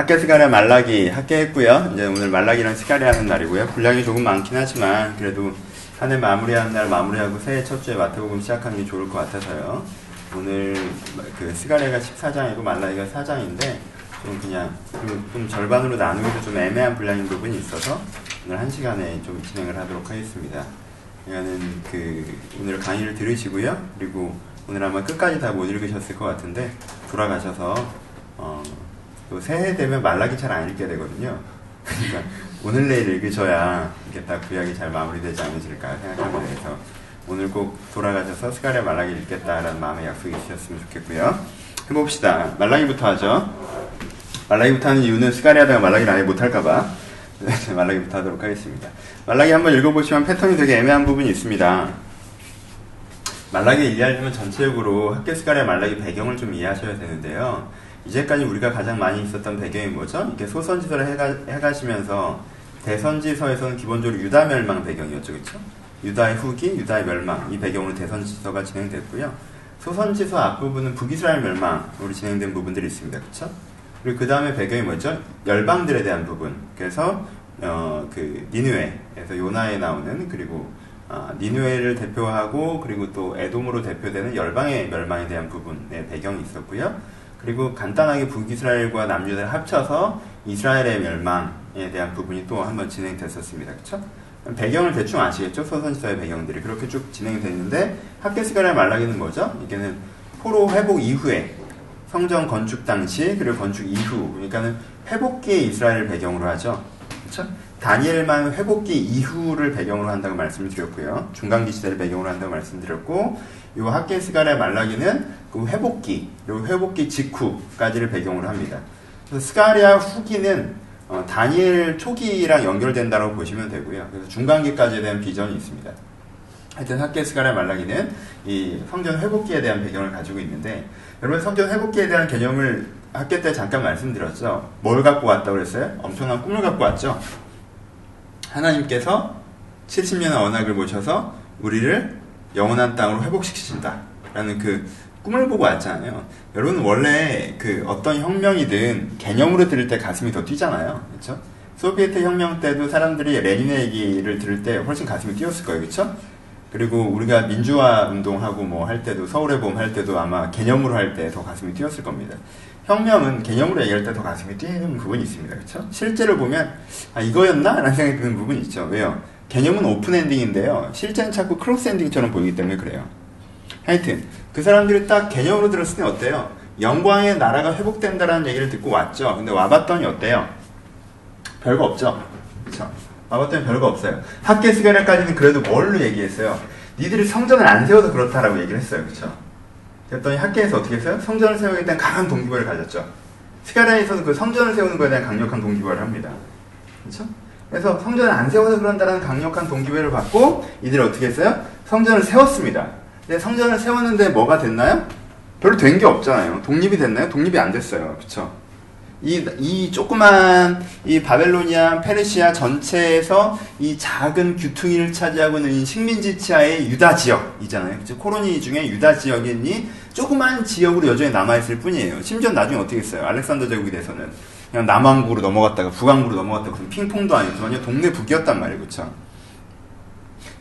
학계 스가랴 말라기 학계했고요. 이제 오늘 말라기랑 스가랴 하는 날이고요. 분량이 조금 많긴 하지만 그래도 한 해 마무리하는 날 마무리하고 새해 첫 주에 마태복음 시작하는 게 좋을 것 같아서요. 오늘 그 스가랴가 14장이고 말라기가 4장인데 좀 그냥 좀 절반으로 나누기도 좀 애매한 분량인 부분이 있어서 오늘 한 시간에 좀 진행을 하도록 하겠습니다. 그러니까는 그 오늘 강의를 들으시고요. 그리고 오늘 아마 끝까지 다 못 읽으셨을 것 같은데 돌아가셔서 어, 또 새해 되면 말라기 잘 안 읽게 되거든요. 그러니까 오늘 내일 읽으셔야 이게 딱 구약이 잘 마무리되지 않으실까 생각합니다. 그래서 오늘 꼭 돌아가셔서 스가랴 말라기 읽겠다라는 마음의 약속이 있으셨으면 좋겠고요. 해봅시다. 말라기부터 하죠. 말라기부터 하는 이유는 스가랴다가 말라기를 아예 못할까봐 말라기부터 하도록 하겠습니다. 말라기 한번 읽어보시면 패턴이 되게 애매한 부분이 있습니다. 말라기 이해하려면 전체적으로 학계 스가랴 말라기 배경을 좀 이해하셔야 되는데요. 이제까지 우리가 가장 많이 있었던 배경이 뭐죠? 이렇게 소선지서를 해가, 해가시면서 대선지서에서는 기본적으로 유다 멸망 배경이었죠. 그렇죠? 유다의 후기, 유다의 멸망 이 배경으로 대선지서가 진행됐고요. 소선지서 앞부분은 북이스라엘 멸망으로 진행된 부분들이 있습니다. 그렇죠? 그리고 그 다음에 배경이 뭐죠? 열방들에 대한 부분. 그래서 어, 그 니누에에서 요나에 나오는 그리고 어, 니누에를 대표하고 그리고 또 에돔으로 대표되는 열방의 멸망에 대한 부분의 배경이 있었고요. 그리고 간단하게 북이스라엘과 남유다를 합쳐서 이스라엘의 멸망에 대한 부분이 또 한번 진행됐었습니다. 그렇죠? 배경을 대충 아시겠죠? 소선지서의 배경들이 그렇게 쭉 진행됐는데 학계스가랴 말라기는 뭐죠? 이게는 포로 회복 이후에 성전 건축 당시 그리고 건축 이후 그러니까는 회복기의 이스라엘을 배경으로 하죠. 그렇죠? 다니엘만 회복기 이후를 배경으로 한다고 말씀을 드렸고요. 중간기 시대를 배경으로 한다고 말씀드렸고 이 학계스가랴 말라기는 그 회복기 그리고 회복기 직후까지를 배경으로 합니다. 그래서 스가랴 후기는 어, 다니엘 초기랑 연결된다고 보시면 되고요. 그래서 중간기까지에 대한 비전이 있습니다. 하여튼 학계스가랴 말라기는 이 성전 회복기에 대한 배경을 가지고 있는데 여러분 성전 회복기에 대한 개념을 학교 때 잠깐 말씀드렸죠. 뭘 갖고 왔다고 그랬어요? 엄청난 꿈을 갖고 왔죠. 하나님께서 70년의 언약을 모셔서 우리를 영원한 땅으로 회복시키신다. 라는 그 꿈을 보고 왔잖아요. 여러분 원래 그 어떤 혁명이든 개념으로 들을 때 가슴이 더 뛰잖아요. 그렇죠? 소비에트 혁명 때도 사람들이 레닌의 얘기를 들을 때 훨씬 가슴이 뛰었을 거예요. 그렇죠? 그리고 우리가 민주화 운동하고 뭐 할 때도 서울의 봄 할 때도 아마 개념으로 할 때 더 가슴이 뛰었을 겁니다. 혁명은 개념으로 얘기할 때 더 가슴이 뛰는 부분이 있습니다. 그렇죠? 실제로 보면 아 이거였나? 라는 생각이 드는 부분이 있죠. 왜요? 개념은 open ending인데요. 실제는 자꾸 closed ending처럼 보이기 때문에 그래요. 하여튼 그 사람들이 딱 개념으로 들었을 때 어때요? 영광의 나라가 회복된다라는 얘기를 듣고 왔죠. 근데 와봤더니 어때요? 별거 없죠. 그렇죠? 와봤더니 별거 없어요. 학개 스가랴까지는 그래도 뭘로 얘기했어요? 니들이 성전을 안 세워서 그렇다라고 얘기를 했어요. 그렇죠? 그랬더니 학계에서 어떻게 했어요? 성전을 세우기에 대한 강한 동기부여를 가졌죠. 스가랴에서는 그 성전을 세우는 것에 대한 강력한 동기부여를 합니다. 그렇죠? 그래서 성전을 안 세워서 그런다는 강력한 동기부여를 받고 이들이 어떻게 했어요? 성전을 세웠습니다. 근데 성전을 세웠는데 뭐가 됐나요? 별로 된 게 없잖아요. 독립이 됐나요? 독립이 안 됐어요. 그렇죠? 이, 이 조그만 이 바벨로니아, 페르시아 전체에서 이 작은 규퉁이를 차지하고 있는 이 식민지 치하의 유다 지역이잖아요. 그쵸? 코로니 중에 유다 지역이니 조그만 지역으로 여전히 남아있을 뿐이에요. 심지어 나중에 어떻게 했어요? 알렉산더 제국이 돼서는 그냥 남왕국으로 넘어갔다가 북왕국으로 넘어갔다가 무슨 핑퐁도 아니고 전혀 동네 북이었단 말이에요. 그쵸?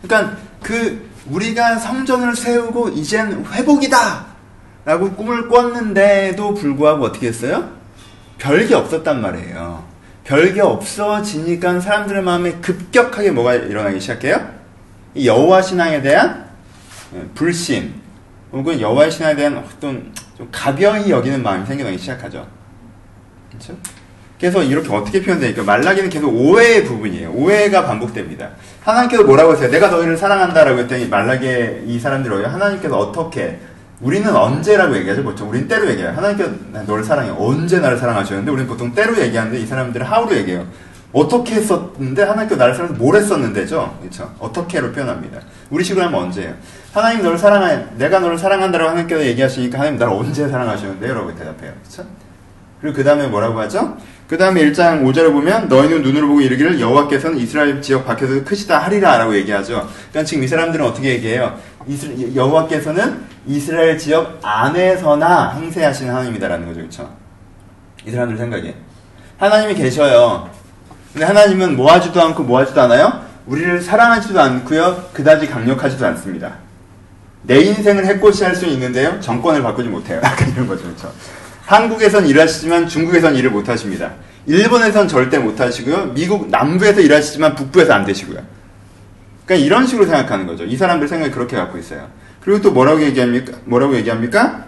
그러니까 그 우리가 성전을 세우고 이젠 회복이다! 라고 꿈을 꿨는데도 불구하고 어떻게 했어요? 별게 없었단 말이에요. 별게 없어지니까 사람들의 마음에 급격하게 뭐가 일어나기 시작해요? 이 여호와 신앙에 대한 불신 혹은 여호와 신앙에 대한 어떤 좀 가벼이 여기는 마음이 생겨나기 시작하죠. 그렇죠? 그래서 이렇게 어떻게 표현되니까 말라기는 계속 오해의 부분이에요. 오해가 반복됩니다. 하나님께서 뭐라고 하세요? 내가 너희를 사랑한다라고 했더니 말라기의 이 사람들이 하나님께서 어떻게 우리는 언제라고 얘기하죠, 보통. 우리는 때로 얘기해요. 하나님께서 너를 사랑해. 언제 나를 사랑하셨는데, 우리는 보통 때로 얘기하는데, 이 사람들은 하우로 얘기해요. 어떻게 했었는데, 하나님께서 나를 사랑해서 뭘 했었는데죠? 그렇죠? 어떻게로 표현합니다. 우리 식으로 하면 언제예요? 하나님 너를 사랑해. 내가 너를 사랑한다라고 하나님께서 얘기하시니까, 하나님 나를 언제 사랑하셨는데요? 라고 대답해요. 그렇죠? 그리고 그 다음에 뭐라고 하죠? 그 다음에 1장 5절을 보면 너희는 눈으로 보고 이르기를 여호와께서는 이스라엘 지역 밖에서 크시다 하리라 라고 얘기하죠. 그러니까 지금 이 사람들은 어떻게 얘기해요? 여호와께서는 이스라엘 지역 안에서나 행세하시는 하나님이다라는 거죠. 그렇죠? 이 사람들 생각에. 하나님이 계셔요. 근데 하나님은 모아지도 않고 모아지도 않아요? 우리를 사랑하지도 않고요. 그다지 강력하지도 않습니다. 내 인생을 해코지 할 수는 있는데요. 정권을 바꾸지 못해요. 약간 이런 거죠. 그렇죠? 한국에선 일하시지만 중국에선 일을 못 하십니다. 일본에선 절대 못 하시고요. 미국 남부에서 일하시지만 북부에서 안 되시고요. 그러니까 이런 식으로 생각하는 거죠. 이 사람들 생각이 그렇게 갖고 있어요. 그리고 또 뭐라고 얘기합니까? 뭐라고 얘기합니까?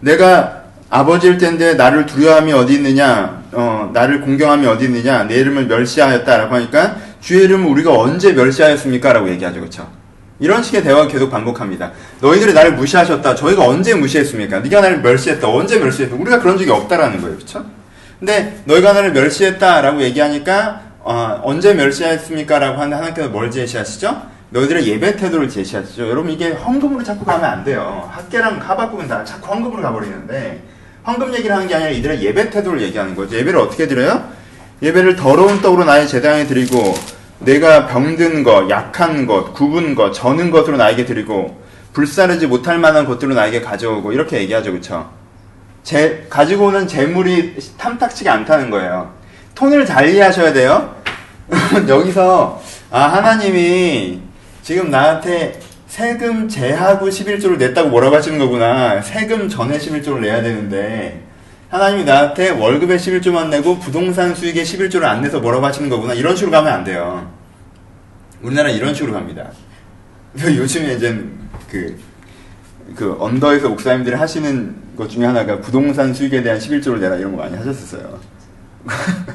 내가 아버지일 텐데 나를 두려움이 어디 있느냐, 어, 나를 공경함이 어디 있느냐, 내 이름을 멸시하였다라고 하니까 주의 이름을 우리가 언제 멸시하였습니까? 라고 얘기하죠. 그렇죠? 이런 식의 대화가 계속 반복합니다. 너희들이 나를 무시하셨다. 저희가 언제 무시했습니까? 네가 나를 멸시했다. 언제 멸시했다. 우리가 그런 적이 없다라는 거예요. 그렇죠? 근데 너희가 나를 멸시했다라고 얘기하니까 어, 언제 멸시했습니까? 라고 하는데 하나님께서 뭘 제시하시죠? 너희들의 예배 태도를 제시하시죠. 여러분 이게 헌금으로 자꾸 가면 안 돼요. 학계랑 하박국은 다 자꾸 헌금으로 가버리는데 헌금 얘기를 하는 게 아니라 이들의 예배 태도를 얘기하는 거죠. 예배를 어떻게 드려요? 예배를 더러운 떡으로 나의 제당에 드리고 내가 병든 것, 약한 것, 굽은 것, 저는 것으로 나에게 드리고 불사르지 못할 만한 것들로 나에게 가져오고 이렇게 얘기하죠. 제, 가지고 오는 재물이 탐탁치가 않다는 거예요. 톤을 잘 이해하셔야 돼요. 여기서 아 하나님이 지금 나한테 세금 제하고 11조를 냈다고 뭐라고 하시는 거구나. 세금 전에 11조를 내야 되는데 하나님이 나한테 월급에 11조만 내고 부동산 수익에 11조를 안 내서 뭐라고 하시는 거구나. 이런 식으로 가면 안 돼요. 우리나라 이런 식으로 갑니다. 요즘에 이제 그, 그 언더에서 목사님들이 하시는 것 중에 하나가 부동산 수익에 대한 11조를 내라 이런 거 많이 하셨었어요.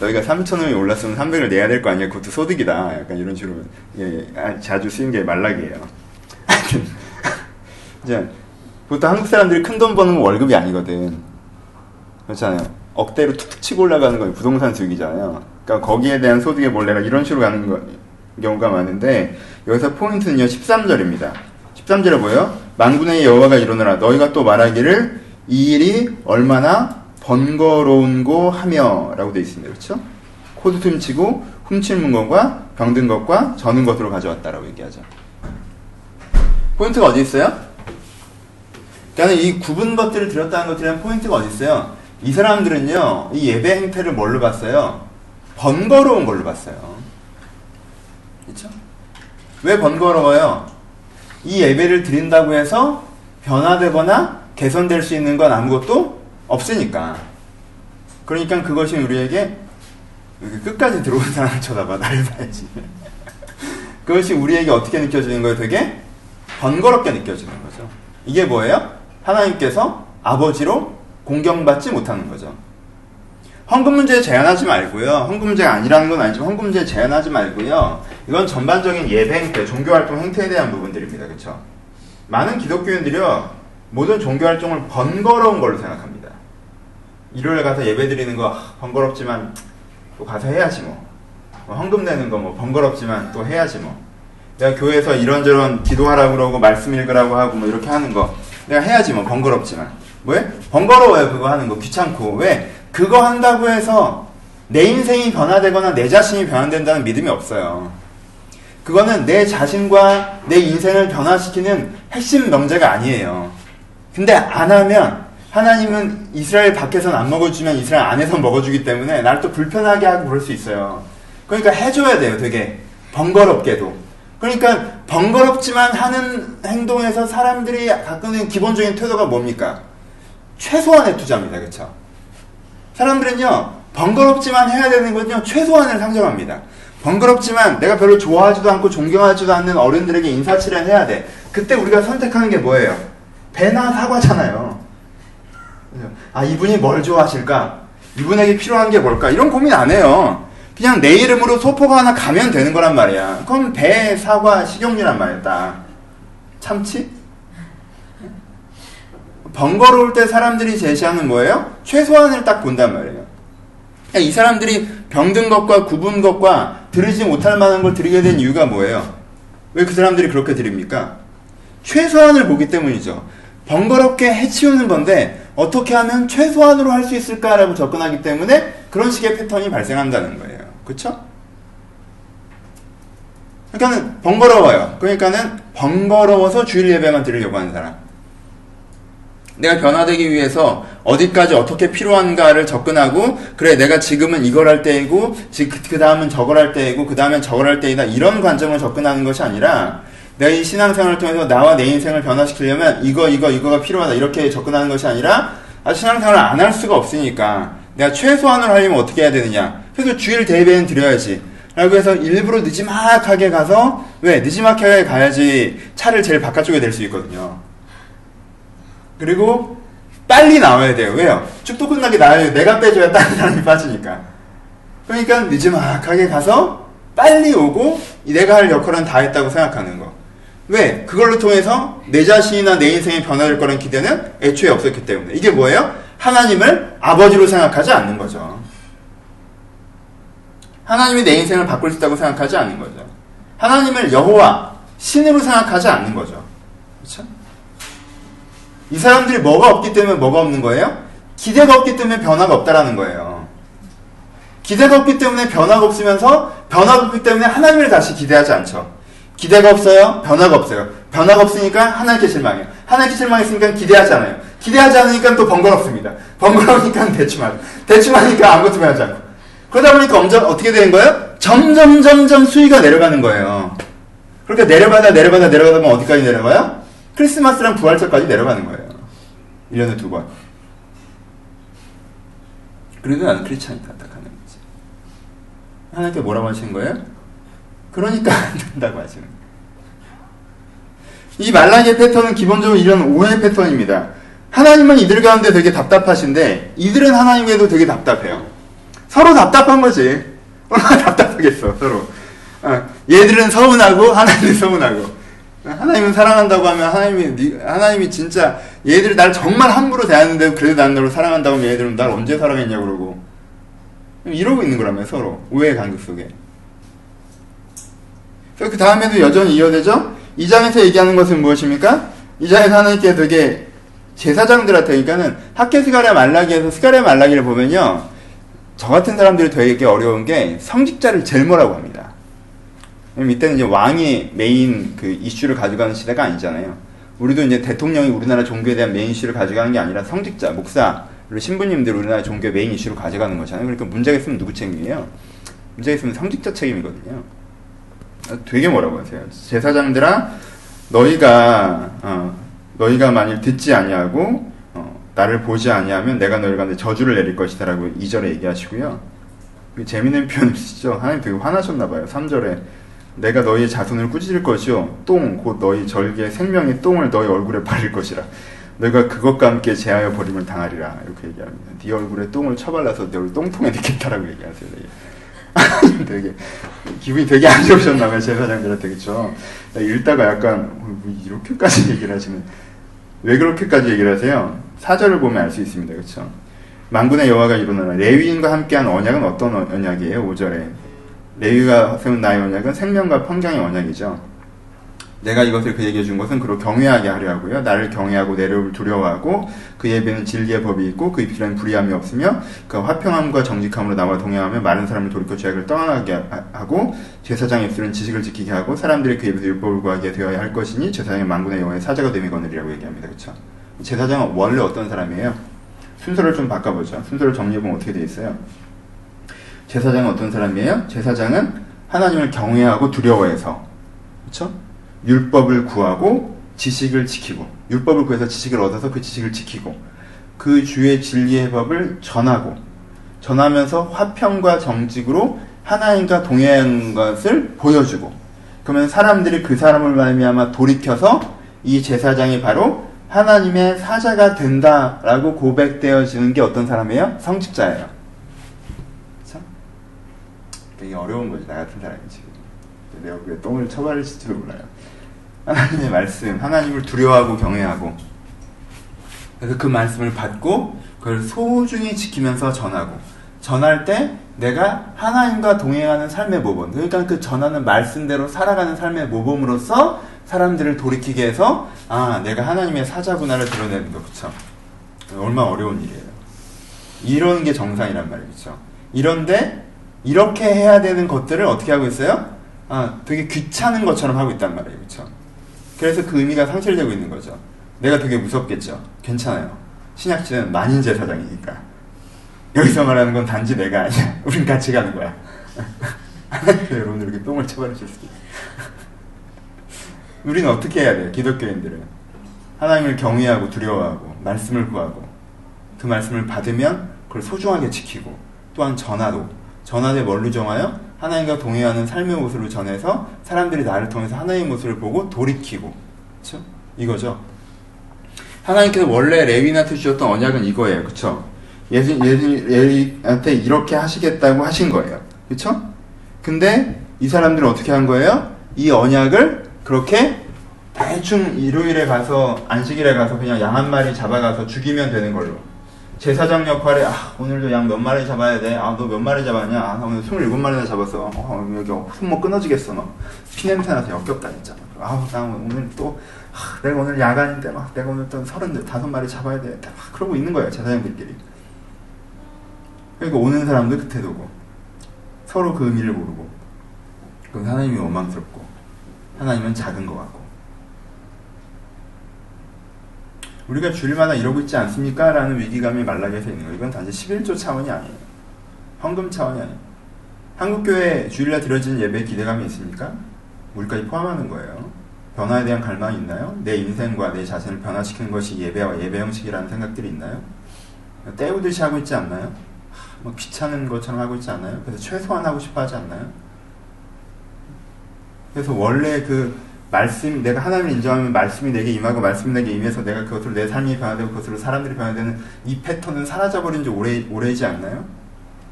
너희가 3천 원이 올랐으면 300을 내야 될 거 아니야? 그것도 소득이다. 약간 이런 식으로 예, 예. 자주 쓰는 게 말락이에요. 이제 보통 한국 사람들이 큰 돈 버는 건 월급이 아니거든. 그렇잖아요. 억대로 툭툭 치고 올라가는 건 부동산 수익이잖아요. 그러니까 거기에 대한 뭘 내라 이런 식으로 가는 거, 경우가 많은데 여기서 포인트는요 13절입니다. 13절에 뭐예요? 만군의 여호와가 이르노라 너희가 또 말하기를 이 일이 얼마나 번거로운고 하며 라고 되어 있습니다. 그렇죠? 코웃음치고 훔칠 물건과 병든 것과 저는 것으로 가져왔다라고 얘기하죠. 포인트가 어디 있어요? 그러니까 이 구분 것들을 들었다는 대한 포인트가 어디 있어요? 이 사람들은요, 이 예배 행태를 뭘로 봤어요? 번거로운 걸로 봤어요. 그렇죠? 왜 번거로워요? 이 예배를 드린다고 해서 변화되거나 개선될 수 있는 건 아무것도 없으니까. 그러니까 그것이 우리에게 끝까지 들어온 사람을 쳐다봐 나를 봐야지. 그것이 우리에게 어떻게 느껴지는 거예요? 되게 번거롭게 느껴지는 거죠. 이게 뭐예요? 하나님께서 아버지로 공경받지 못하는 거죠. 헌금 문제 제한하지 말고요. 헌금 문제가 아니라는 건 아니지만 헌금 문제 제한하지 말고요. 이건 전반적인 예배 행태, 종교 활동 행태에 대한 부분들입니다. 그렇죠? 많은 기독교인들이요. 모든 종교 활동을 번거로운 걸로 생각합니다. 일요일에 가서 예배 드리는 거 번거롭지만 또 가서 해야지 뭐. 뭐 헌금 내는 거 뭐 번거롭지만 또 해야지 뭐. 내가 교회에서 이런저런 기도하라고 그러고 말씀 읽으라고 하고 뭐 이렇게 하는 거 내가 해야지 뭐 번거롭지만 왜? 번거로워요 그거 하는 거 귀찮고 왜? 그거 한다고 해서 내 인생이 변화되거나 내 자신이 변화된다는 믿음이 없어요. 그거는 내 자신과 내 인생을 변화시키는 핵심 명제가 아니에요. 근데 안 하면 하나님은 이스라엘 밖에서는 안 먹어주면 이스라엘 안에서 먹어주기 때문에 나를 또 불편하게 하고 그럴 수 있어요. 그러니까 해줘야 돼요, 되게. 번거롭게도. 그러니까 번거롭지만 하는 행동에서 사람들이 갖는 기본적인 태도가 뭡니까? 최소한의 투자입니다. 그렇죠? 사람들은요. 번거롭지만 해야 되는 건요. 최소한을 상정합니다. 번거롭지만 내가 별로 좋아하지도 않고 존경하지도 않는 어른들에게 인사치레 해야 돼. 그때 우리가 선택하는 게 뭐예요? 배나 사과잖아요. 아, 이분이 뭘 좋아하실까? 이분에게 필요한 게 뭘까? 이런 고민 안 해요. 그냥 내 이름으로 소포가 하나 가면 되는 거란 말이야. 그럼 배, 사과, 식용유란 말이야, 딱. 참치? 번거로울 때 사람들이 제시하는 뭐예요? 최소한을 딱 본단 말이에요. 이 사람들이 병든 것과 굽은 것과 들으지 못할 만한 걸 드리게 된 이유가 뭐예요? 왜 그 사람들이 그렇게 드립니까? 최소한을 보기 때문이죠. 번거롭게 해치우는 건데 어떻게 하면 최소한으로 할 수 있을까라고 접근하기 때문에 그런 식의 패턴이 발생한다는 거예요. 그렇죠? 그러니까는 번거로워요. 그러니까는 번거로워서 주일 예배만 드리려고 하는 사람. 내가 변화되기 위해서 어디까지 어떻게 필요한가를 접근하고 그래 내가 지금은 이걸 할 때이고 그 다음은 저걸 할 때이고 그 다음엔 저걸 할 때이다 이런 관점을 접근하는 것이 아니라 이 신앙생활을 통해서 나와 내 인생을 변화시키려면 이거 이거 이거가 필요하다. 이렇게 접근하는 것이 아니라 아, 신앙생활을 안 할 수가 없으니까 내가 최소한으로 하려면 어떻게 해야 되느냐. 그래서 주일 대회는 드려야지. 라고 해서 일부러 늦지막하게 가서 왜? 늦지막하게 가야지 차를 제일 바깥쪽에 댈 수 있거든요. 그리고 빨리 나와야 돼요. 왜요? 축도 끝나게 나와야 내가 빼줘야 다른 사람이 빠지니까. 그러니까 늦지막하게 가서 빨리 오고 내가 할 역할은 다 했다고 생각하는 거 왜? 그걸로 통해서 내 자신이나 내 인생이 변화될 거라는 기대는 애초에 없었기 때문에. 이게 뭐예요? 하나님을 아버지로 생각하지 않는 거죠. 하나님이 내 인생을 바꿀 수 있다고 생각하지 않는 거죠. 하나님을 여호와, 신으로 생각하지 않는 거죠. 그렇죠? 이 사람들이 뭐가 없기 때문에 뭐가 없는 거예요? 기대가 없기 때문에 변화가 없다라는 거예요. 기대가 없기 때문에 변화가 없으면서 변화가 없기 때문에 하나님을 다시 기대하지 않죠. 기대가 없어요? 변화가 없어요. 변화가 없으니까 하나님께 실망해요. 하나님께 실망했으니까 기대하지 않아요. 기대하지 않으니까 또 번거롭습니다. 번거로우니까 대충하죠. 대충하니까 아무것도 하지 않고. 그러다 보니까 엄청 어떻게 되는 거예요? 점점 점점 수위가 내려가는 거예요. 그러니까 내려가다 내려가다 내려가다 보면 어디까지 내려가요? 크리스마스랑 부활절까지 내려가는 거예요. 1년에 두 번. 그래도 나는 크리스찬이다 딱 하는 거지. 하나님께 뭐라고 하시는 거예요? 그러니까 안 된다고 하시는. 이 말라기의 패턴은 기본적으로 이런 오해 패턴입니다. 하나님은 이들 가운데 되게 답답하신데 이들은 하나님에도 되게 답답해요. 서로 답답한 거지. 얼마나 답답하겠어 서로. 어, 얘들은 서운하고 하나님은 서운하고. 하나님은 사랑한다고 하면 하나님이 하나님이 진짜 얘들이 날 정말 함부로 대하는데 그래도 난 너를 사랑한다고 하면 얘들은 날 언제 사랑했냐고 그러고 이러고 있는 거라며 서로 오해의 간극 속에. 그 다음에도 여전히 이어되죠? 이 장에서 얘기하는 것은 무엇입니까? 이 장에서 하나님께 되게 제사장들한테, 그러니까는 학계 스가랴 말라기에서 스가랴 말라기를 보면요. 저 같은 사람들이 되게 어려운 게 성직자를 뭐라고 합니다. 이때는 이제 왕이 메인 그 이슈를 가져가는 시대가 아니잖아요. 우리도 이제 대통령이 우리나라 종교에 대한 메인 이슈를 가져가는 게 아니라 성직자, 목사, 그리고 신부님들 우리나라 종교 메인 이슈를 가져가는 거잖아요. 그러니까 문제가 있으면 누구 책임이에요? 문제가 있으면 성직자 책임이거든요. 되게 뭐라고 하세요. 제사장들아 너희가 어, 너희가 만일 듣지 아니하고 어, 나를 보지 아니하면 내가 너희 가운데 저주를 내릴 것이다라고 2절에 얘기하시고요. 재밌는 표현을 쓰죠. 하나님 되게 화나셨나 봐요. 3절에 내가 너희의 자손을 꾸짖을 것이요 똥 곧 너희 절개 생명의 똥을 너희 얼굴에 바를 것이라. 너희가 그것과 함께 제하여 버림을 당하리라 이렇게 얘기합니다. 네 얼굴에 똥을 쳐발라서 너를 똥통에 넣겠다라고 얘기하세요. 되게 기분이 되게 안 좋으셨나봐요 제 사장들한테 그쵸 읽다가 약간 뭐 이렇게까지 얘기를 하시는 왜 그렇게까지 얘기를 하세요? 사절을 보면 알 수 있습니다. 그쵸? 만군의 여호와가 이루노라. 레위인과 함께한 언약은 어떤 언약이에요? 5절에. 레위가 세운 나의 언약은 생명과 평강의 언약이죠 내가 이것을 그에게 준 것은 그로 경외하게 하려 하고요. 나를 경외하고 내를 두려워하고 그 예배는 진리의 법이 있고 그 입술에는 불의함이 없으며 그 화평함과 정직함으로 나와 동행하며 많은 사람을 돌이켜 죄악을 떠나게 하고 제사장의 입술은 지식을 지키게 하고 사람들이 그 입에서 율법을 구하게 되어야 할 것이니 제사장의 망군의 영의 사자가 됨이 거느리라고 얘기합니다. 그렇죠? 제사장은 원래 어떤 사람이에요? 순서를 좀 바꿔보죠. 순서를 정리해보면 어떻게 되어 있어요? 제사장은 어떤 사람이에요? 제사장은 하나님을 경외하고 두려워해서 그렇죠? 율법을 구하고 지식을 지키고 율법을 구해서 지식을 얻어서 그 지식을 지키고 그 주의 진리의 법을 전하고 전하면서 화평과 정직으로 하나님과 동행하는 것을 보여주고 그러면 사람들이 그 사람을 말미암아 돌이켜서 이 제사장이 바로 하나님의 사자가 된다라고 고백되어지는 게 어떤 사람이에요? 성직자예요. 그렇죠? 되게 어려운 거지 나 같은 사람이 지금 내 얼굴에 똥을 쳐바르실지도 몰라요. 하나님의 말씀, 하나님을 두려워하고 경외하고. 그래서 그 말씀을 받고 그걸 소중히 지키면서 전하고. 전할 때 내가 하나님과 동행하는 삶의 모범 그러니까 그 전하는 말씀대로 살아가는 삶의 모범으로서 사람들을 돌이키게 해서 아 내가 하나님의 사자구나를 드러내는 거 그쵸? 얼마나 어려운 일이에요. 이러는 게 정상이란 말이죠. 이런데 이렇게 해야 되는 것들을 어떻게 하고 있어요? 아 되게 귀찮은 것처럼 하고 있단 말이에요 그쵸 그래서 그 의미가 상실되고 있는 거죠. 내가 되게 무섭겠죠. 괜찮아요. 신약지는 만인 제사장이니까. 여기서 말하는 건 단지 내가 아니야. 우린 같이 가는 거야. 여러분들 이렇게 똥을 쳐버리실 수도 있어. 우리는 어떻게 해야 돼요? 기독교인들은. 하나님을 경외하고 두려워하고 말씀을 구하고 그 말씀을 받으면 그걸 소중하게 지키고 또한 전하도 전하되 뭘로 정하여 하나님과 동행하는 삶의 모습을 전해서 사람들이 나를 통해서 하나님의 모습을 보고 돌이키고 그렇죠? 이거죠. 하나님께서 원래 레위한테 주셨던 언약은 이거예요. 그렇죠? 예수 예수한테 이렇게 하시겠다고 하신 거예요. 그렇죠? 근데 이 사람들은 어떻게 한 거예요? 이 언약을 그렇게 대충 일요일에 가서 안식일에 가서 그냥 양 한 마리 잡아가서 죽이면 되는 걸로. 제사장 역할에 아 오늘도 양 몇 마리 잡아야 돼. 아 너 몇 마리 잡았냐? 아 나 오늘 27마리나 잡았어. 어, 여기 손목 끊어지겠어 막. 피냄새 나서 역겹다 진짜. 아우 나 오늘 또 아, 내가 오늘 야간인데 막 내가 오늘 또 서른 다섯 마리 잡아야 돼. 막 그러고 있는 거예요 제사장들끼리. 그러니까 오는 사람도 끝에 두고 서로 그 의미를 모르고 그럼 하나님이 원망스럽고 하나님은 작은 것 같고 우리가 주일마다 이러고 있지 않습니까? 라는 위기감이 말라게서 있는 거예요. 이건 단지 11조 차원이 아니에요. 헌금 차원이 아니에요. 한국교회 주일날 드려지는 예배에 기대감이 있습니까? 우리까지 포함하는 거예요. 변화에 대한 갈망이 있나요? 내 인생과 내 자신을 변화시키는 것이 예배와 예배 형식이라는 생각들이 있나요? 때우듯이 하고 있지 않나요? 뭐 귀찮은 것처럼 하고 있지 않나요? 그래서 최소한 하고 싶어 하지 않나요? 그래서 원래 그 말씀, 내가 하나님을 인정하면 말씀이 내게 임하고 말씀이 내게 임해서 내가 그것으로 내 삶이 변화되고 그것으로 사람들이 변화되는 이 패턴은 사라져버린 지 오래, 오래지 않나요?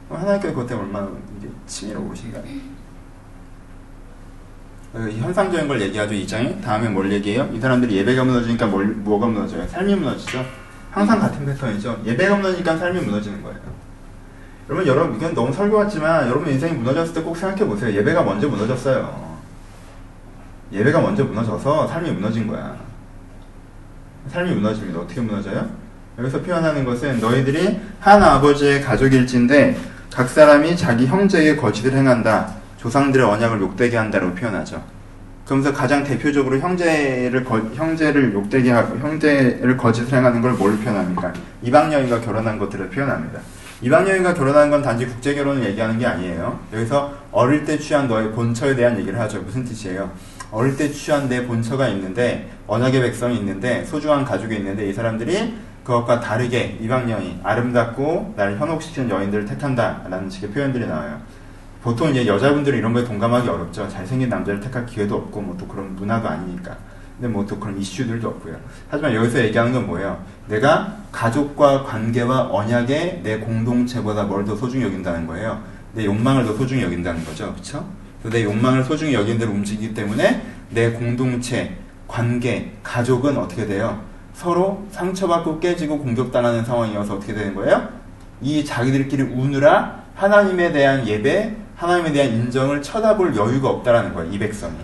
하나님께서 그것 때문에 얼마나 이제 치밀어 오신가. 현상적인 걸 얘기하죠, 이 장에. 다음에 뭘 얘기해요? 이 사람들이 예배가 무너지니까 뭘, 뭐가 무너져요? 삶이 무너지죠? 항상 같은 패턴이죠. 예배가 무너지니까 삶이 무너지는 거예요. 여러분, 여러분, 이건 너무 설교 같지만, 여러분 인생이 무너졌을 때 꼭 생각해 보세요. 예배가 먼저 무너졌어요. 예배가 먼저 무너져서 삶이 무너진 거야. 삶이 무너집니다. 어떻게 무너져요? 여기서 표현하는 것은 너희들이 한 아버지의 가족일진데 각 사람이 자기 형제의 거짓을 행한다. 조상들의 언약을 욕되게 한다고 표현하죠. 그러면서 가장 대표적으로 형제를 거, 형제를 욕되게 하고 형제를 거짓을 행하는 걸 뭘 표현합니까? 이방 여인과 결혼한 것들을 표현합니다. 이방 여인과 결혼하는 건 단지 국제 결혼을 얘기하는 게 아니에요. 여기서 어릴 때 취한 너의 본처에 대한 얘기를 하죠. 무슨 뜻이에요? 어릴 때 취한 내 본처가 있는데 언약의 백성이 있는데 소중한 가족이 있는데 이 사람들이 그것과 다르게 이방 여인 아름답고 나를 현혹시키는 여인들을 택한다라는 식의 표현들이 나와요. 보통 이제 여자분들은 이런 거에 동감하기 어렵죠. 잘생긴 남자를 택할 기회도 없고 뭐 또 그런 문화도 아니니까. 근데 뭐 또 그런 이슈들도 없고요. 하지만 여기서 얘기하는 건 뭐예요? 내가 가족과 관계와 언약의 내 공동체보다 뭘 더 소중히 여긴다는 거예요. 내 욕망을 더 소중히 여긴다는 거죠. 그렇죠? 내 욕망을 소중히 여긴 대로 움직이기 때문에 내 공동체, 관계, 가족은 어떻게 돼요? 서로 상처받고 깨지고 공격당하는 상황이어서 어떻게 되는 거예요? 이 자기들끼리 우느라 하나님에 대한 예배, 하나님에 대한 인정을 쳐다볼 여유가 없다라는 거예요. 이 백성이.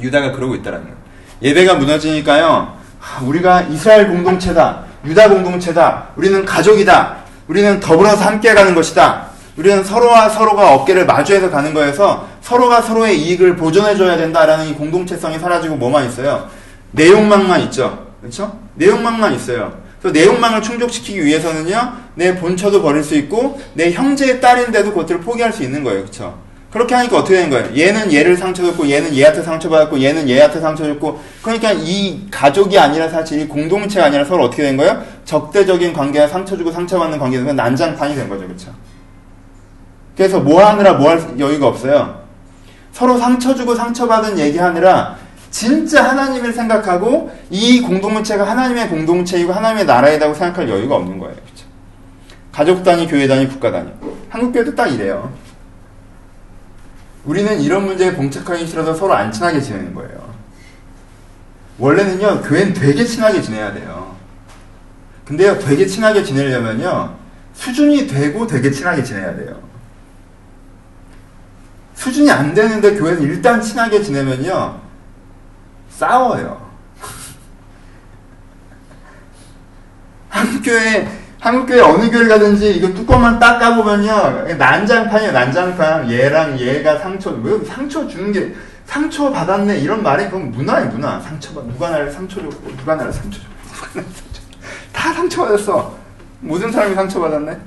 유다가 그러고 있다라는 거예요. 예배가 무너지니까요. 우리가 이스라엘 공동체다. 유다 공동체다. 우리는 가족이다. 우리는 더불어서 함께 가는 것이다. 우리는 서로와 서로가 어깨를 마주해서 가는 거여서 서로가 서로의 이익을 보존해줘야 된다라는 이 공동체성이 사라지고 뭐만 있어요? 내용망만 있죠. 그렇죠? 내용망만 있어요. 그래서 내용망을 충족시키기 위해서는요, 내 본처도 버릴 수 있고, 내 형제의 딸인데도 그것들을 포기할 수 있는 거예요. 그렇죠? 그렇게 하니까 어떻게 되는 거예요? 얘는 얘를 상처줬고, 얘는 얘한테 상처받았고, 얘는 얘한테 상처줬고, 그러니까 이 가족이 아니라 사실 이 공동체가 아니라 서로 어떻게 된 거예요? 적대적인 관계가 상처주고 상처받는 관계가 난장판이 된 거죠. 그렇죠? 그래서 뭐 하느라 뭐 할 여유가 없어요. 서로 상처 주고 상처받은 얘기하느라 진짜 하나님을 생각하고 이 공동체가 하나님의 공동체이고 하나님의 나라이라고 생각할 여유가 없는 거예요. 그렇죠? 가족 단위, 교회 단위, 국가 단위. 한국 교회도 딱 이래요. 우리는 이런 문제에 봉착하기 싫어서 서로 안 친하게 지내는 거예요. 원래는요, 교회는 되게 친하게 지내야 돼요. 근데요, 되게 친하게 지내려면요, 수준이 되고 되게 친하게 지내야 돼요. 수준이 안 되는데 교회는 일단 친하게 지내면요. 싸워요. 한교회 한국교회 어느 교회 가든지 이거 뚜껑만 딱 까보면요 난장판이에요 난장판. 얘랑 얘가 상처 왜 상처 주는 게 상처 받았네 이런 말이 그건 문화예요 문화. 상처 받 누가 나를 상처 줬고 누가 나를 상처 줬고 누가 다 상처받았어. 모든 사람이 상처받았네.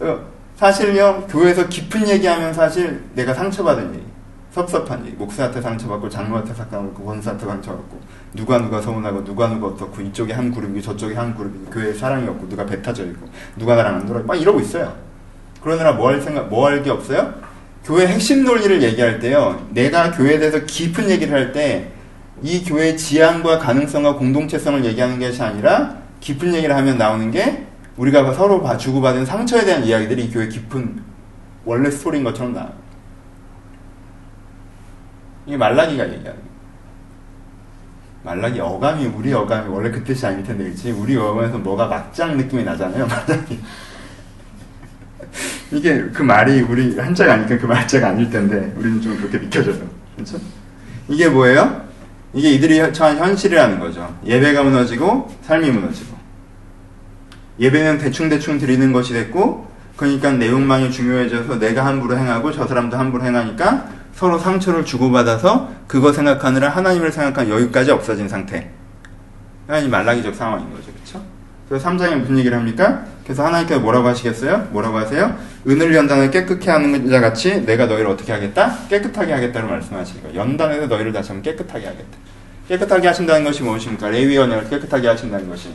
어, 사실요 교회에서 깊은 얘기하면 사실 내가 상처받은 얘기. 섭섭한 얘기. 목사한테 상처받고 장로한테 상처받고 권사한테 상처받고 누가 누가 서운하고 누가 누가 어떻고 이쪽에 한 그룹이고 저쪽에 한 그룹이고 교회에 사랑이 없고 누가 배 타져 있고 누가 나랑 안 놀아 막 이러고 있어요. 그러느라 뭐 할 생각 뭐 할 게 없어요? 교회 핵심 논리를 얘기할 때요 내가 교회에 대해서 깊은 얘기를 할 때 이 교회의 지향과 가능성과 공동체성을 얘기하는 것이 아니라 깊은 얘기를 하면 나오는 게 우리가 서로 주고받은 상처에 대한 이야기들이 이 교회 깊은 원래 스토리인 것처럼 나와요. 이게 말라기가 얘기하는 거예요. 말라기 어감이 우리 어감이 원래 그 뜻이 아닐 텐데 그렇지 우리 어감에서 뭐가 막장 느낌이 나잖아요 말라기 이게 그 말이 우리 한자가 아니까 그 말자가 아닐 텐데 우리는 좀 그렇게 믿겨져요 그렇죠? 이게 뭐예요? 이게 이들이 처한 현실이라는 거죠. 예배가 무너지고 삶이 무너지고. 예배는 대충대충 드리는 것이 됐고, 그러니까 내용망이 중요해져서 내가 함부로 행하고 저 사람도 함부로 행하니까 서로 상처를 주고받아서 그거 생각하느라 하나님을 생각한 여유까지 없어진 상태. 하나님 말라기적 상황인 거죠. 그렇죠? 그래서 3장에 무슨 얘기를 합니까? 그래서 하나님께서 뭐라고 하시겠어요? 뭐라고 하세요? 은을 연단을 깨끗게 하는 자 같이 내가 너희를 어떻게 하겠다? 깨끗하게 하겠다고 말씀하시는 거예요. 연단에서 너희를 다시 한번 깨끗하게 하겠다. 깨끗하게 하신다는 것이 무엇입니까? 레위 언약을 깨끗하게 하신다는 것이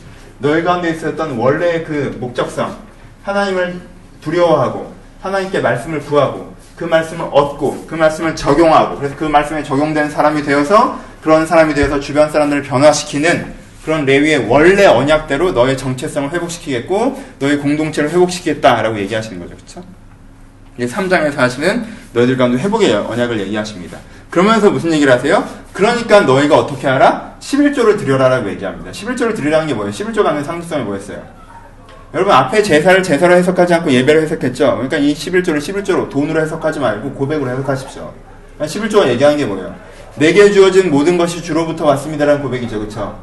너희 가운데 있었던 원래의 그 목적성 하나님을 두려워하고 하나님께 말씀을 구하고 그 말씀을 얻고 그 말씀을 적용하고 그래서 그 말씀에 적용된 사람이 되어서 그런 사람이 되어서 주변 사람들을 변화시키는 그런 레위의 원래 언약대로 너의 정체성을 회복시키겠고 너의 공동체를 회복시키겠다라고 얘기하시는 거죠. 그렇죠? 3장에서 하시는 너희들 가운데 회복의 언약을 얘기하십니다. 그러면서 무슨 얘기를 하세요? 그러니까 너희가 어떻게 하라? 11조를 드려라라고 얘기합니다. 11조를 드리라는 게 뭐예요? 11조가 하는 상징성이 뭐였어요? 여러분 앞에 제사를 제사로 해석하지 않고 예배로 해석했죠. 그러니까 이 11조를 11조로 돈으로 해석하지 말고 고백으로 해석하십시오. 11조가 그러니까 얘기하는 게 뭐예요? 내게 주어진 모든 것이 주로부터 왔습니다라는 고백이죠. 그렇죠?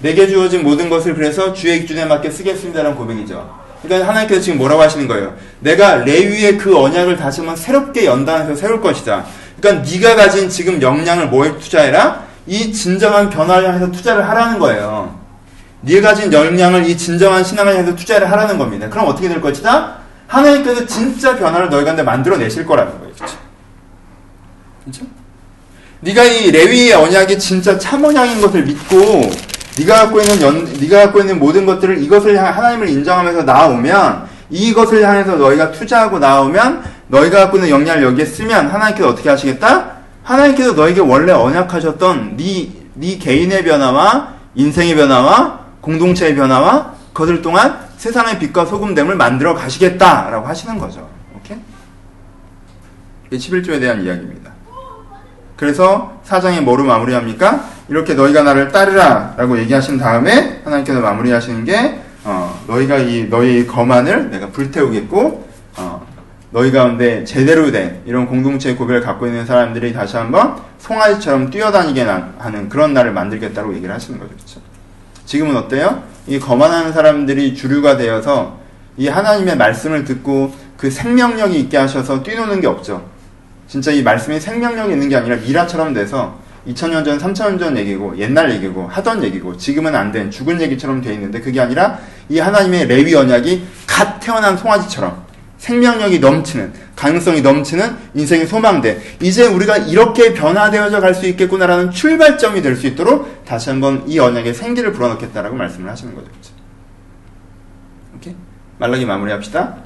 내게 주어진 모든 것을 그래서 주의 기준에 맞게 쓰겠습니다라는 고백이죠. 그러니까 하나님께서 지금 뭐라고 하시는 거예요? 내가 레위의 그 언약을 다시 한번 새롭게 연단해서 세울 것이다. 그러니까 네가 가진 지금 역량을 뭐에 투자해라? 이 진정한 변화를 향해서 투자를 하라는 거예요. 네가 가진 역량을 이 진정한 신앙을 향해서 투자를 하라는 겁니다. 그럼 어떻게 될 것이다? 하나님께서 진짜 변화를 너희 가운데 만들어내실 거라는 거예요. 그렇죠? 그렇죠? 네가 이 레위의 언약이 진짜 참 언약인 것을 믿고 네가 갖고 있는 연, 네가 갖고 있는 모든 것들을 이것을 향해 하나님을 인정하면서 나오면 이것을 향해서 너희가 투자하고 나오면 너희가 갖고 있는 역량을 여기에 쓰면 하나님께서 어떻게 하시겠다? 하나님께서 너에게 원래 언약하셨던 네, 네 개인의 변화와 인생의 변화와 공동체의 변화와 그것을 통한 세상의 빛과 소금됨을 만들어 가시겠다라고 하시는 거죠. 오케이? 11조에 대한 이야기입니다. 그래서 사장이 뭐로 마무리합니까? 이렇게 너희가 나를 따르라 라고 얘기하신 다음에 하나님께서 마무리하시는 게 어, 너희가 이 너희 거만을 내가 불태우겠고 어, 너희 가운데 제대로 된 이런 공동체 고백을 갖고 있는 사람들이 다시 한번 송아지처럼 뛰어다니게 하는 그런 날을 만들겠다고 얘기를 하시는 거죠. 그렇죠? 지금은 어때요? 이 거만한 사람들이 주류가 되어서 이 하나님의 말씀을 듣고 그 생명력이 있게 하셔서 뛰노는 게 없죠. 진짜 이 말씀이 생명력이 있는 게 아니라 미라처럼 돼서 2000년 전, 3000년 전 얘기고 옛날 얘기고 하던 얘기고 지금은 안 된 죽은 얘기처럼 돼 있는데 그게 아니라 이 하나님의 레위 언약이 갓 태어난 송아지처럼 생명력이 넘치는 가능성이 넘치는 인생의 소망대 이제 우리가 이렇게 변화되어져 갈 수 있겠구나라는 출발점이 될 수 있도록 다시 한번 이 언약에 생기를 불어넣겠다라고 말씀을 하시는 거죠. 그렇죠? 오케이 말라기 마무리합시다.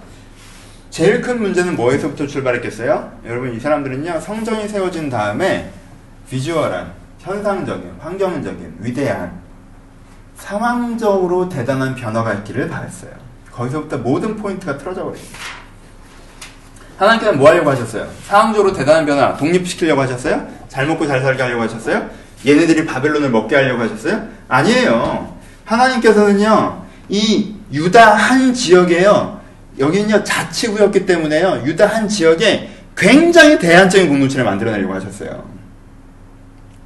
제일 큰 문제는 뭐에서부터 출발했겠어요? 여러분 이 사람들은요 성전이 세워진 다음에 비주얼한 현상적인 환경적인 위대한 상황적으로 대단한 변화가 있기를 바랬어요. 거기서부터 모든 포인트가 틀어져 버립니다. 하나님께서는 뭐 하려고 하셨어요? 상황적으로 대단한 변화, 독립시키려고 하셨어요? 잘 먹고 잘 살게 하려고 하셨어요? 얘네들이 바벨론을 먹게 하려고 하셨어요? 아니에요. 하나님께서는요, 이 유다 한 지역에요, 여기는요, 자치구였기 때문에요, 유다 한 지역에 굉장히 대안적인 공동체를 만들어내려고 하셨어요.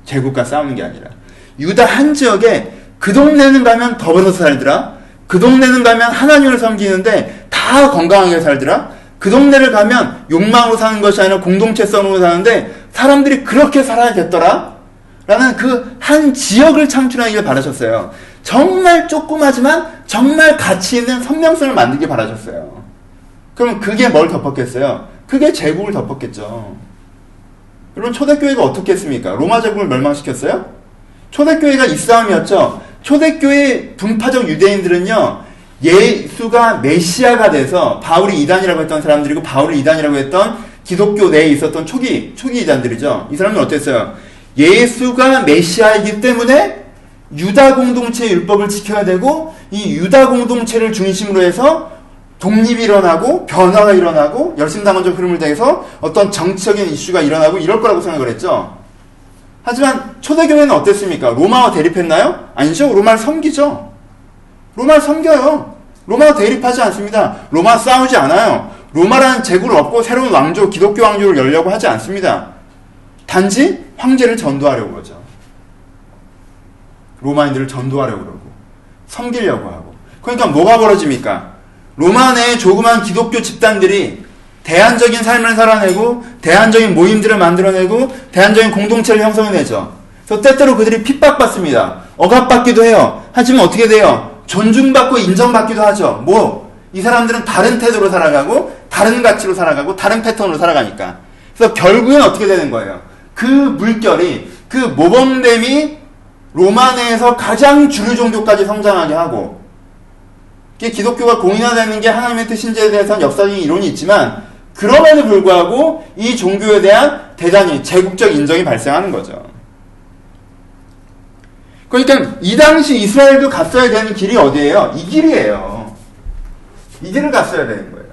제국과 싸우는 게 아니라. 유다 한 지역에 그 동네는 가면 더 벌어서 살더라. 그 동네는 가면 하나님을 섬기는데 다 건강하게 살더라. 그 동네를 가면 욕망으로 사는 것이 아니라 공동체성으로 사는데 사람들이 그렇게 살아야겠더라. 라는 그 한 지역을 창출하기를 바라셨어요. 정말 조그마지만 정말 가치 있는 선명성을 만들기 바라셨어요. 그럼 그게 뭘 덮었겠어요? 그게 제국을 덮었겠죠. 여러분 초대교회가 어떻게 했습니까? 로마 제국을 멸망시켰어요? 초대교회가 이 싸움이었죠. 초대교회 분파적 유대인들은요. 예수가 메시아가 돼서 바울이 이단이라고 했던 사람들이고 바울이 이단이라고 했던 기독교 내에 있었던 초기 초기 이단들이죠. 이 사람은 어땠어요? 예수가 메시아이기 때문에 유다 공동체의 율법을 지켜야 되고 이 유다 공동체를 중심으로 해서 독립이 일어나고 변화가 일어나고 열심당원적 흐름을 대해서 어떤 정치적인 이슈가 일어나고 이럴 거라고 생각을 했죠. 하지만 초대교회는 어땠습니까? 로마와 대립했나요? 아니죠. 로마를 섬기죠. 로마를 섬겨요. 로마와 대립하지 않습니다. 로마 싸우지 않아요. 로마라는 제국을 얻고 새로운 왕조, 기독교 왕조를 열려고 하지 않습니다. 단지 황제를 전도하려고 그러죠. 로마인들을 전도하려고 그러고 섬기려고 하고. 그러니까 뭐가 벌어집니까? 로마 내의 조그만 기독교 집단들이 대안적인 삶을 살아내고 대안적인 모임들을 만들어내고 대안적인 공동체를 형성해내죠. 그래서 때때로 그들이 핍박받습니다. 억압받기도 해요. 하지만 어떻게 돼요? 존중받고 인정받기도 하죠. 뭐? 이 사람들은 다른 태도로 살아가고 다른 가치로 살아가고 다른 패턴으로 살아가니까. 그래서 결국엔 어떻게 되는 거예요? 그 물결이 그 모범됨이 로마 내에서 가장 주류 종교까지 성장하게 하고 기독교가 공인화되는 게 하나님의 뜻인지에 대해서는 역사적인 이론이 있지만 그럼에도 불구하고 이 종교에 대한 대단히 제국적 인정이 발생하는 거죠. 그러니까 이 당시 이스라엘도 갔어야 되는 길이 어디예요? 이 길이에요. 이 길을 갔어야 되는 거예요.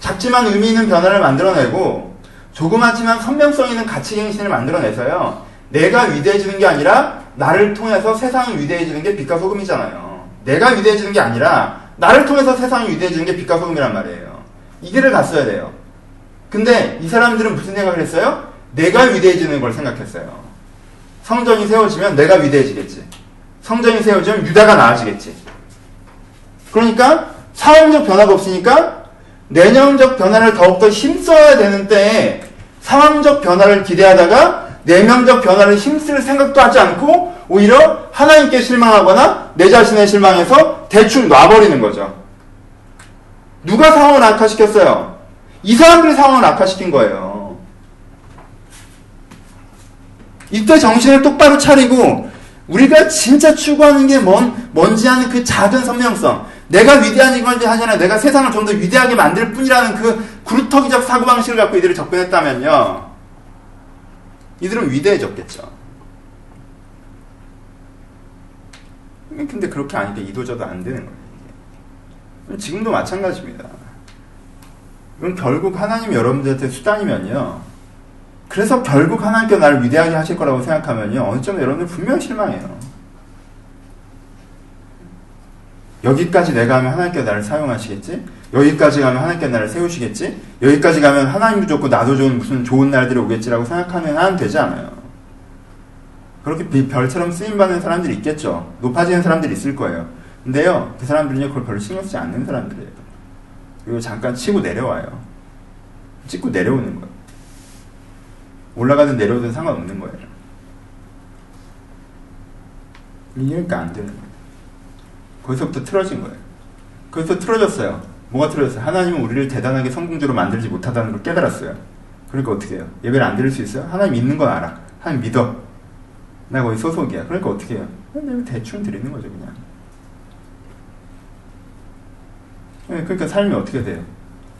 작지만 의미 있는 변화를 만들어내고 조그맣지만 선명성 있는 가치 갱신을 만들어내서요. 내가 위대해지는 게 아니라 나를 통해서 세상이 위대해지는 게 빛과 소금이잖아요. 내가 위대해지는 게 아니라 나를 통해서 세상이 위대해지는 게 빛과 소금이란 말이에요. 이 길을 갔어야 돼요. 근데 이 사람들은 무슨 생각을 했어요? 내가 위대해지는 걸 생각했어요. 성전이 세워지면 내가 위대해지겠지. 성전이 세워지면 유다가 나아지겠지. 그러니까 사회적 변화가 없으니까 내년적 변화를 더욱더 힘써야 되는 때에 상황적 변화를 기대하다가 내면적 변화를 힘쓸 생각도 하지 않고 오히려 하나님께 실망하거나 내 자신에 실망해서 대충 놔버리는 거죠. 누가 상황을 악화시켰어요? 이 사람들이 상황을 악화시킨 거예요. 이때 정신을 똑바로 차리고 우리가 진짜 추구하는 게 뭔, 뭔지 하는 그 작은 선명성. 내가 위대한 이건지 하잖아. 내가 세상을 좀 더 위대하게 만들 뿐이라는 그 구루터기적 사고방식을 갖고 이들을 접근했다면요. 이들은 위대해졌겠죠. 근데 그렇게 아니까 이도저도 안 되는 거예요. 지금도 마찬가지입니다. 그럼 결국 하나님 여러분들한테 수단이면요. 그래서 결국 하나님께 나를 위대하게 하실 거라고 생각하면요. 어느 점에 여러분들 분명히 실망해요. 여기까지 내가 하면 하나님께 나를 사용하시겠지? 여기까지 가면 하나님께 나를 세우시겠지? 여기까지 가면 하나님도 좋고 나도 좋은 무슨 좋은 날들이 오겠지라고 생각하면 안 되지 않아요. 그렇게 별처럼 쓰임받는 사람들이 있겠죠. 높아지는 사람들이 있을 거예요. 근데요, 그 사람들은요, 그걸 별로 신경 쓰지 않는 사람들이에요. 그리고 잠깐 치고 내려와요. 찍고 내려오는 거예요. 올라가든 내려오든 상관없는 거예요. 이해가 안 되는 거예요. 거기서부터 틀어진 거예요. 거기서 틀어졌어요. 뭐가 틀어졌어요? 하나님은 우리를 대단하게 성공적으로 만들지 못하다는 걸 깨달았어요. 그러니까 어떻게 해요? 예배를 안 드릴 수 있어요? 하나님 믿는 건 알아. 하나님 믿어. 나 거기 소속이야. 그러니까 어떻게 해요? 그냥 대충 드리는 거죠, 그냥. 네, 그러니까 삶이 어떻게 돼요?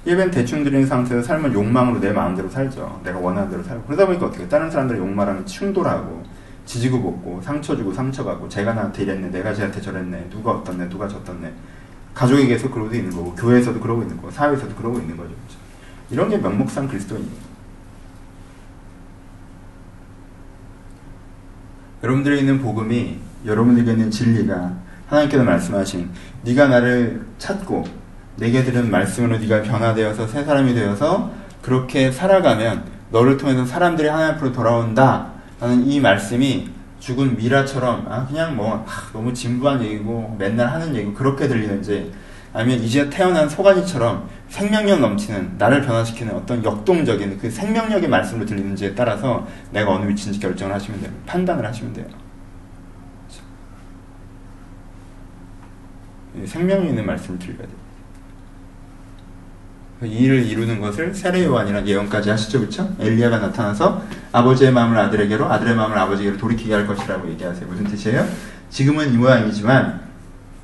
예배는 대충 드리는 상태에서 삶은 욕망으로 내 마음대로 살죠. 내가 원하는 대로 살고. 그러다 보니까 어떻게 다른 사람들의 욕망하면 충돌하고, 지지고 볶고, 상처 주고 상처 가고, 제가 나한테 이랬네, 내가 쟤한테 저랬네, 누가 어떻네, 누가 저떻네. 가족에게서 그러고 있는 거고, 교회에서도 그러고 있는 거고, 사회에서도 그러고 있는 거죠. 그렇죠? 이런 게 명목상 그리스도인이에요. 여러분들이 있는 복음이 여러분에게 있는 진리가 하나님께서 말씀하신 네가 나를 찾고 내게 들은 말씀으로 네가 변화되어서 새 사람이 되어서 그렇게 살아가면 너를 통해서 사람들이 하나님 앞으로 돌아온다 라는 이 말씀이 죽은 미라처럼 아 그냥 뭐 아, 너무 진부한 얘기고 맨날 하는 얘기고 그렇게 들리는지 아니면 이제 태어난 소가지처럼 생명력 넘치는 나를 변화시키는 어떤 역동적인 그 생명력의 말씀으로 들리는지에 따라서 내가 어느 위치인지 결정을 하시면 돼요. 판단을 하시면 돼요. 생명이 있는 말씀을 드려야 돼요. 이 일을 이루는 것을 세례 요한이란 예언까지 하시죠, 그렇죠? 엘리야가 나타나서 아버지의 마음을 아들에게로, 아들의 마음을 아버지에게로 돌이키게 할 것이라고 얘기하세요. 무슨 뜻이에요? 지금은 이 모양이지만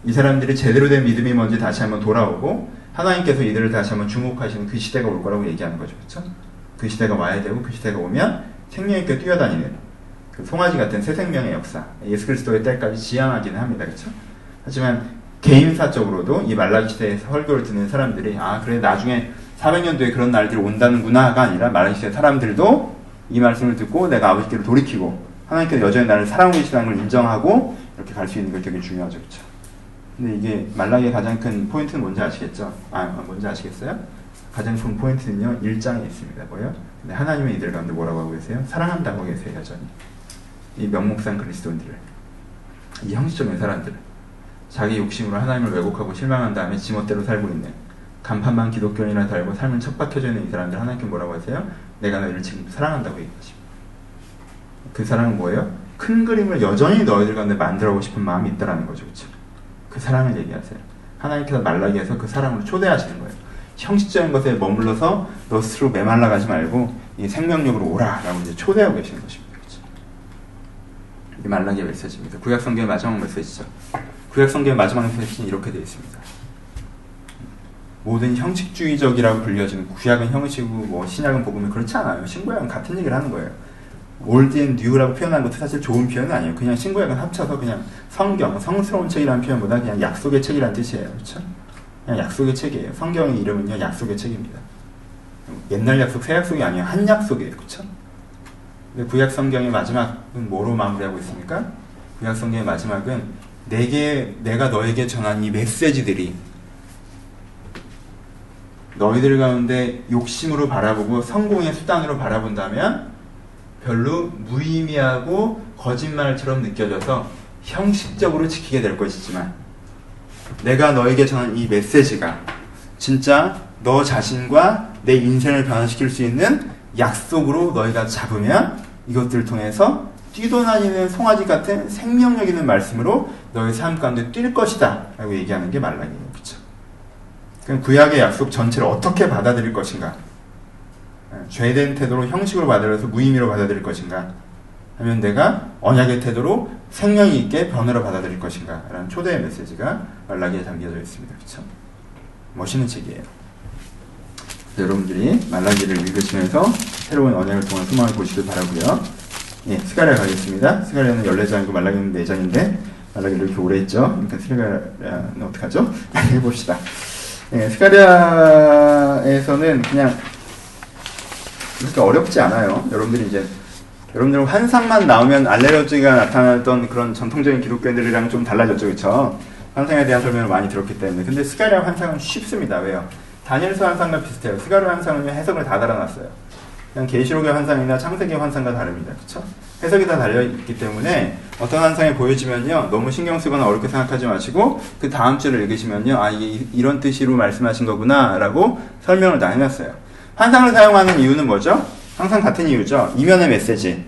이 사람들이 제대로 된 믿음이 뭔지 다시 한번 돌아오고 하나님께서 이들을 다시 한번 주목하시는 그 시대가 올 거라고 얘기하는 거죠, 그렇죠? 그 시대가 와야 되고 그 시대가 오면 생명 있게 뛰어다니는 그 송아지 같은 새 생명의 역사, 예수 그리스도의 때까지 지향하기는 합니다, 그렇죠? 하지만 개인사적으로도 이 말라기 시대에서 설교를 듣는 사람들이 아 그래 나중에 400년도에 그런 날들이 온다는구나가 아니라 말라기 시대 사람들도 이 말씀을 듣고 내가 아버지께로 돌이키고 하나님께서 여전히 나를 사랑하고 계시다는 걸 인정하고 이렇게 갈 수 있는 게 되게 중요하죠 그렇죠 근데 이게 말라기의 가장 큰 포인트는 뭔지 아시겠죠? 아 뭔지 아시겠어요? 가장 큰 포인트는요 1장에 있습니다 뭐요? 근데 하나님의 이들 가운데 뭐라고 하고 계세요? 사랑한다고 계세요 여전히 이 명목상 그리스도인들을 이 형식적인 사람들을 자기 욕심으로 하나님을 왜곡하고 실망한 다음에 지멋대로 살고 있는 간판만 기독교인이라 달고 삶은 척박혀져 있는 이 사람들 하나님께 뭐라고 하세요? 내가 너희를 지금 사랑한다고 얘기하십니다. 그 사랑은 뭐예요? 큰 그림을 여전히 너희들 가운데 만들어보고 싶은 마음이 있다라는 거죠. 그렇죠? 그 사랑을 얘기하세요. 하나님께서 말라기해서 그 사랑으로 초대하시는 거예요. 형식적인 것에 머물러서 너 스스로 메말라 가지 말고 이 생명력으로 오라라고 이제 초대하고 계시는 것입니다. 그렇죠? 이 말라기의 메시지입니다. 구약 성경의 마지막 메시지죠. 구약 성경의 마지막 메시지는 이렇게 되어 있습니다. 모든 형식주의적이라고 불려지는 구약은 형식이고 뭐 신약은 복음이 그렇지 않아요. 신구약은 같은 얘기를 하는 거예요. Old and New라고 표현한 것도 사실 좋은 표현은 아니에요. 그냥 신구약은 합쳐서 그냥 성경, 성스러운 책이라는 표현보다 그냥 약속의 책이라는 뜻이에요. 그렇죠? 그냥 약속의 책이에요. 성경의 이름은요 약속의 책입니다. 옛날 약속, 새 약속이 아니에요. 한 약속이에요. 그렇죠? 구약 성경의 마지막은 뭐로 마무리하고 있습니까? 구약 성경의 마지막은 내게 내가 너에게 전한 이 메시지들이 너희들 가운데 욕심으로 바라보고 성공의 수단으로 바라본다면 별로 무의미하고 거짓말처럼 느껴져서 형식적으로 지키게 될 것이지만 내가 너에게 전한 이 메시지가 진짜 너 자신과 내 인생을 변화시킬 수 있는 약속으로 너희가 잡으면 이것들을 통해서 뛰어다니는 송아지 같은 생명력 있는 말씀으로 너의 삶 가운데 뛸 것이다. 라고 얘기하는 게 말라기예요. 그렇죠? 그럼 구약의 약속 전체를 어떻게 받아들일 것인가? 예, 죄된 태도로 형식으로 받아들여서 무의미로 받아들일 것인가? 하면 내가 언약의 태도로 생명이 있게 변화로 받아들일 것인가? 라는 초대의 메시지가 말라기에 담겨져 있습니다. 그렇죠? 멋있는 책이에요. 여러분들이 말라기를 읽으시면서 새로운 언약을 통한 소망을 보시길 바라고요. 예, 스가랴 가겠습니다. 스가랴는 14장이고 말라기는 4장인데 말라기를 이렇게 오래 했죠. 그러니까 스가랴는 어떡하죠? 해봅시다. 예, 스가랴에서는 그냥 그렇게 어렵지 않아요. 여러분들이 이제 여러분들 환상만 나오면 알레르기가 나타났던 그런 전통적인 기독교인들이랑 좀 달라졌죠. 그렇죠? 환상에 대한 설명을 많이 들었기 때문에. 근데 스가랴 환상은 쉽습니다. 왜요? 다니엘서 환상과 비슷해요. 스가랴 환상은 해석을 다 달아놨어요. 그냥 계시록의 환상이나 창세기의 환상과 다릅니다. 그렇죠? 해석이 다 달려있기 때문에 어떤 환상이 보여지면요 너무 신경 쓰거나 어렵게 생각하지 마시고 그 다음 주를 읽으시면요 아 이게 이런 뜻으로 말씀하신 거구나라고 설명을 다 해놨어요. 환상을 사용하는 이유는 뭐죠? 항상 같은 이유죠. 이면의 메시지.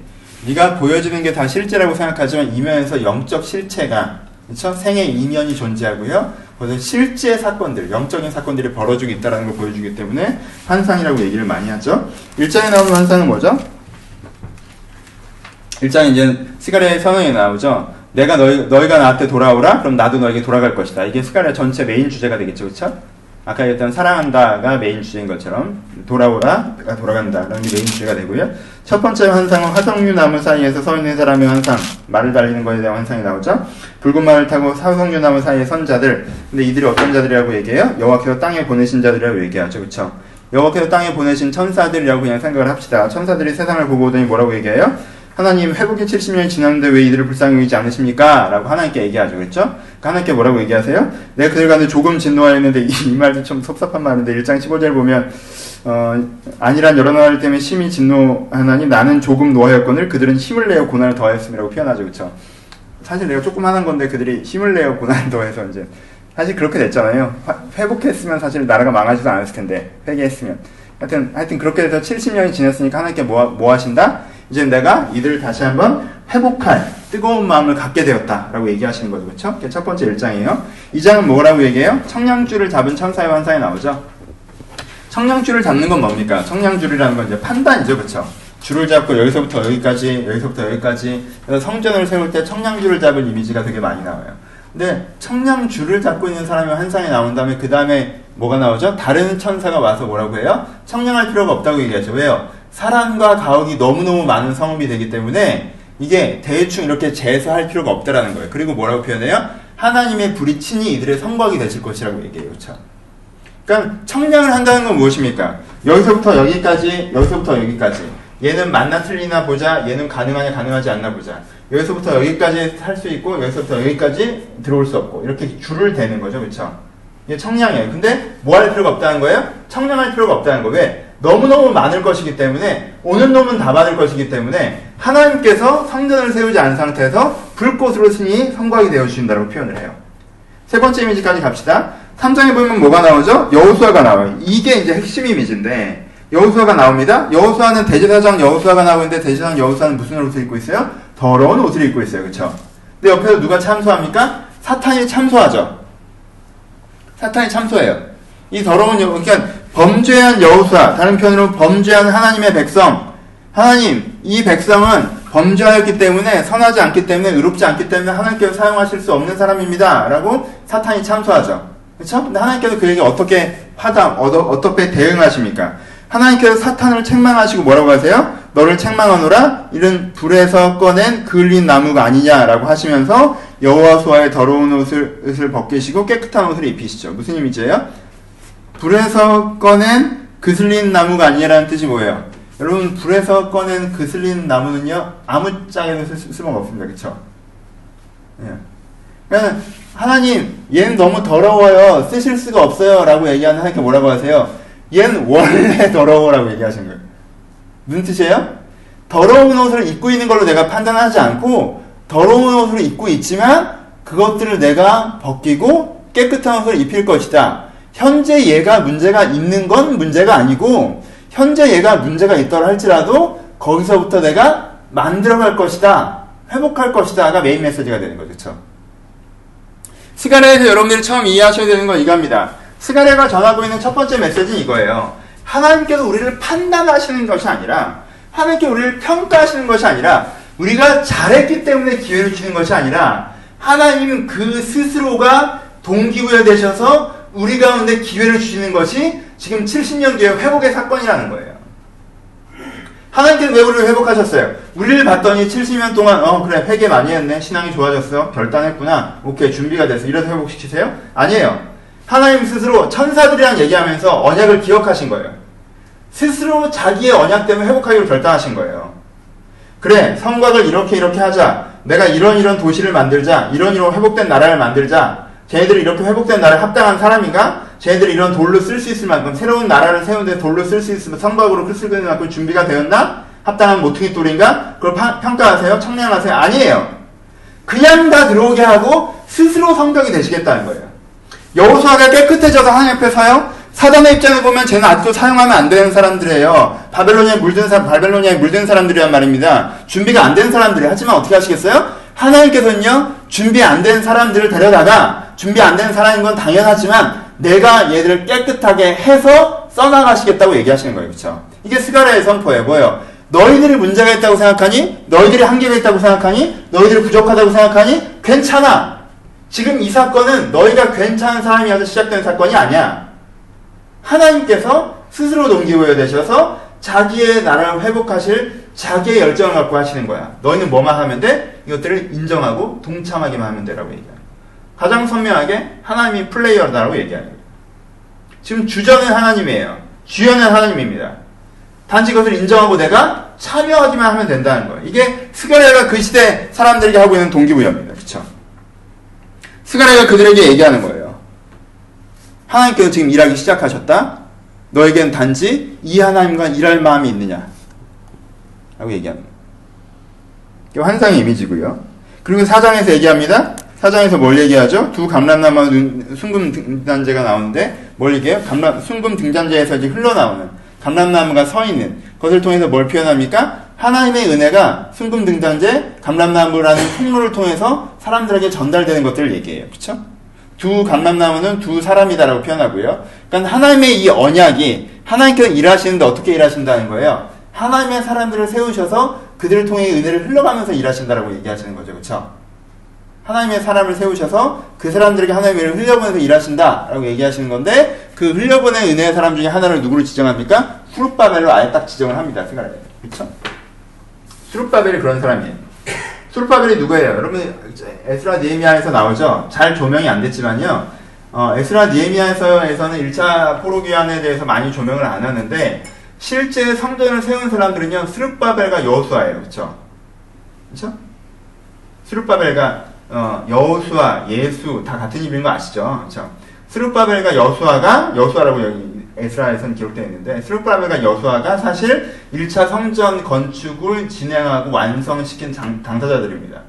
네가 보여지는 게 다 실제라고 생각하지만 이면에서 영적 실체가 그렇죠? 생의 이면이 존재하고요. 그래서 실제 사건들, 영적인 사건들이 벌어지고 있다는 걸 보여주기 때문에 환상이라고 얘기를 많이 하죠. 1장에 나오는 환상은 뭐죠? 1장에 이제 스가랴의 선언이 나오죠. 내가 너희, 너희가 나한테 돌아오라? 그럼 나도 너에게 돌아갈 것이다. 이게 스가랴 전체 메인 주제가 되겠죠. 그렇죠? 아까 얘기했던 사랑한다가 메인 주제인 것처럼 돌아오라가 돌아간다 라는 게 메인 주제가 되고요. 첫 번째 환상은 화석류 나무 사이에서 서 있는 사람의 환상, 말을 달리는 것에 대한 환상이 나오죠. 붉은 말을 타고 화석류 나무 사이에 선 자들. 근데 이들이 어떤 자들이라고 얘기해요? 여호와께서 땅에 보내신 자들이라고 얘기하죠. 그렇죠? 여호와께서 땅에 보내신 천사들이라고 그냥 생각을 합시다. 천사들이 세상을 보고 오더니 뭐라고 얘기해요? 하나님 회복이 70년이 지났는데 왜 이들을 불쌍히 여기지 않으십니까? 라고 하나님께 얘기하죠. 그렇죠? 그러니까 하나님께 뭐라고 얘기하세요? 내가 그들 가운데 조금 진노하였는데 이, 이 말도 좀 섭섭한 말인데 1장 15절 보면 어, 아니란 여러 나라들 때문에 심히 진노하나니 나는 조금 노하였거늘 그들은 힘을 내어 고난을 더하였음이라고 표현하죠. 그렇죠? 사실 내가 하는 건데 그들이 힘을 내어 고난을 더해서 이제 사실 그렇게 됐잖아요. 회복했으면 사실 나라가 망하지도 않았을 텐데 회개했으면 하여튼 하여튼 그렇게 돼서 70년이 지났으니까 하나님께 뭐, 뭐 하신다? 이제 내가 이들을 다시 한번 회복할 뜨거운 마음을 갖게 되었다라고 얘기하시는 거죠. 그렇죠? 첫 번째 1장이에요. 2장은 뭐라고 얘기해요? 청량줄을 잡은 천사의 환상이 나오죠. 청량줄을 잡는 건 뭡니까? 청량줄이라는 건 이제 판단이죠. 그렇죠? 줄을 잡고 여기서부터 여기까지, 여기서부터 여기까지. 그래서 성전을 세울 때 청량줄을 잡은 이미지가 되게 많이 나와요. 근데 청량줄을 잡고 있는 사람이 환상이 나온 다음에 그 다음에 뭐가 나오죠? 다른 천사가 와서 뭐라고 해요? 청량할 필요가 없다고 얘기하죠. 왜요? 사람과 가옥이 너무너무 많은 성읍이 되기 때문에 이게 대충 이렇게 재수할 필요가 없다라는 거예요. 그리고 뭐라고 표현해요? 하나님의 불이 친히 이들의 성곽이 되실 것이라고 얘기해요. 그렇죠? 그러니까 청량을 한다는 건 무엇입니까? 여기서부터 여기까지, 여기서부터 여기까지. 얘는 맞나 틀리나 보자. 얘는 가능하냐 가능하지 않나 보자. 여기서부터 여기까지 할수 있고 여기서부터 여기까지 들어올 수 없고 이렇게 줄을 대는 거죠. 그렇죠? 이게 청량이에요. 근데 뭐 할 필요가 없다는 거예요? 청량할 필요가 없다는 거. 왜? 너무너무 많을 것이기 때문에 오는 놈은 다 받을 것이기 때문에 하나님께서 성전을 세우지 않은 상태에서 불꽃으로 신이 성곽이 되어 주신다고 표현을 해요. 세 번째 이미지까지 갑시다. 3장에 보면 뭐가 나오죠? 여호수아가 나와요. 이게 이제 핵심 이미지인데 여호수아가 나옵니다. 여호수아는 대제사장 여호수아가 나오는데 대제사장 여호수아는 무슨 옷을 입고 있어요? 더러운 옷을 입고 있어요. 그렇죠? 근데 옆에서 누가 참소합니까? 사탄이 참소하죠. 사탄이 참소해요. 이 더러운 여, 그러니까 범죄한 여호수아, 다른 편으로 범죄한 하나님의 백성. 하나님, 이 백성은 범죄하였기 때문에 선하지 않기 때문에 의롭지 않기 때문에 하나님께서 사용하실 수 없는 사람입니다 라고 사탄이 참소하죠. 그렇죠? 근데 하나님께서 그에게 어떻게 화답, 어 떻게 대응하십니까? 하나님께서 사탄을 책망하시고 뭐라고 하세요? 너를 책망하노라 이런 불에서 꺼낸 그을린 나무가 아니냐라고 하시면서 여호와수아의 더러운 옷을, 옷을 벗기시고 깨끗한 옷을 입히시죠. 무슨 의미지예요? 불에서 꺼낸 그슬린 나무가 아니라는 뜻이 뭐예요? 여러분 불에서 꺼낸 그슬린 나무는요 아무 짝에도 쓸 수가 없습니다. 그렇죠? 예. 그러니까 하나님 얘는 너무 더러워요 쓰실 수가 없어요 라고 얘기하는 하나님께 뭐라고 하세요? 얘는 원래 더러워라고 얘기하신 거예요. 무슨 뜻이에요? 더러운 옷을 입고 있는 걸로 내가 판단하지 않고 더러운 옷을 입고 있지만 그것들을 내가 벗기고 깨끗한 옷을 입힐 것이다. 현재 얘가 문제가 있는 건 문제가 아니고 현재 얘가 문제가 있더라 할지라도 거기서부터 내가 만들어갈 것이다. 회복할 것이다가 메인 메시지가 되는 거죠. 그렇죠? 시간에서 여러분들이 처음 이해하셔야 되는 건 이겁니다. 스가랴가 전하고 있는 첫 번째 메시지는 이거예요. 하나님께서 우리를 판단하시는 것이 아니라 하나님께 우리를 평가하시는 것이 아니라 우리가 잘했기 때문에 기회를 주는 것이 아니라 하나님은 그 스스로가 동기부여 되셔서 우리 가운데 기회를 주시는 것이 지금 70년 뒤에 회복의 사건이라는 거예요. 하나님께서 왜 우리를 회복하셨어요? 우리를 봤더니 70년 동안 어 그래 회개 많이 했네 신앙이 좋아졌어 결단했구나 오케이 준비가 됐어 이래서 회복시키세요? 아니에요. 하나님 스스로 천사들이랑 얘기하면서 언약을 기억하신 거예요. 스스로 자기의 언약 때문에 회복하기로 결단하신 거예요. 그래, 성곽을 이렇게 이렇게 하자. 내가 이런 이런 도시를 만들자. 이런 이런 회복된 나라를 만들자. 쟤네들이 이렇게 회복된 나라에 합당한 사람인가? 쟤네들이 이런 돌로 쓸 수 있을 만큼 새로운 나라를 세우는데 돌로 쓸 수 있으면 성곽으로 쓸 수 있는 만큼 준비가 되었나? 합당한 모퉁이 돌인가? 그걸 파, 평가하세요? 청량하세요? 아니에요. 그냥 다 들어오게 하고 스스로 성벽이 되시겠다는 거예요. 여호수아가 깨끗해져서 하나님 앞에 서요? 사단의 입장에 보면 쟤는 아직도 사용하면 안 되는 사람들이에요. 바벨로니아에 물든 사람, 바벨로니아에 물든 사람들이란 말입니다. 준비가 안 된 사람들이. 하지만 어떻게 하시겠어요? 하나님께서는요, 준비 안 된 사람들을 데려다가, 준비 안 된 사람인 건 당연하지만, 내가 얘들을 깨끗하게 해서 써나가시겠다고 얘기하시는 거예요. 그쵸? 이게 스가랴의 선포예요. 뭐예요? 너희들이 문제가 있다고 생각하니? 너희들이 한계가 있다고 생각하니? 너희들이 부족하다고 생각하니? 괜찮아. 지금 이 사건은 너희가 괜찮은 사람이어서 시작된 사건이 아니야. 하나님께서 스스로 동기부여 되셔서 자기의 나라를 회복하실 자기의 열정을 갖고 하시는 거야. 너희는 뭐만 하면 돼? 이것들을 인정하고 동참하기만 하면 되라고 얘기해요. 가장 선명하게 하나님이 플레이어다라고 얘기하는 거예요. 지금 주전은 하나님이에요. 주연은 하나님입니다. 단지 그것을 인정하고 내가 참여하기만 하면 된다는 거예요. 이게 스가랴가 그 시대 사람들에게 하고 있는 동기부여입니다. 그렇죠? 스가랴가 그들에게 얘기하는 거예요. 하나님께서 지금 일하기 시작하셨다. 너에겐 단지 이 하나님과 일할 마음이 있느냐? 라고 거예요. 이게 환상의 이미지고요. 그리고 사장에서 얘기합니다. 사장에서 뭘 얘기하죠? 두 감람나무 순금 등잔제가 나오는데 뭘 얘기해요? 감람, 순금 등잔제에서 이제 흘러나오는 감람나무가 서 있는 것을 통해서 뭘 표현합니까? 하나님의 은혜가 순금 등잔제, 감람나무라는 통로를 통해서 사람들에게 전달되는 것들을 얘기해요. 그쵸? 두 감람나무는 두 사람이다라고 표현하고요. 그러니까 하나님의 이 언약이 하나님께서 일하시는데 어떻게 일하신다는 거예요? 하나님의 사람들을 세우셔서 그들을 통해 은혜를 흘러가면서 일하신다라고 얘기하시는 거죠. 그쵸? 하나님의 사람을 세우셔서 그 사람들에게 하나님의 은혜를 흘려보내서 일하신다라고 얘기하시는 건데 그 흘려보낸 은혜의 사람 중에 하나를 누구를 지정합니까? 수룹바벨로 아예 딱 지정을 합니다. 생각을 해요. 그쵸? 수룹바벨이 그런 사람이에요. 수룹바벨이 누구예요? 여러분 에스라 니에미아에서 나오죠. 잘 조명이 안 됐지만요. 어, 에스라 니에미아에서는 1차 포로기환에 대해서 많이 조명을 안 하는데 실제 성전을 세운 사람들은요. 수룹바벨과 여호수아예요. 그렇죠? 그렇죠? 수룹바벨과 어, 여호수아, 예수 다 같은 이름인 거 아시죠? 그렇죠? 수룹바벨과 여수아가 여수아라고 여기 에스라에서는 기록되어 있는데 스룹바벨과 여수아가 사실 1차 성전 건축을 진행하고 완성시킨 장, 당사자들입니다.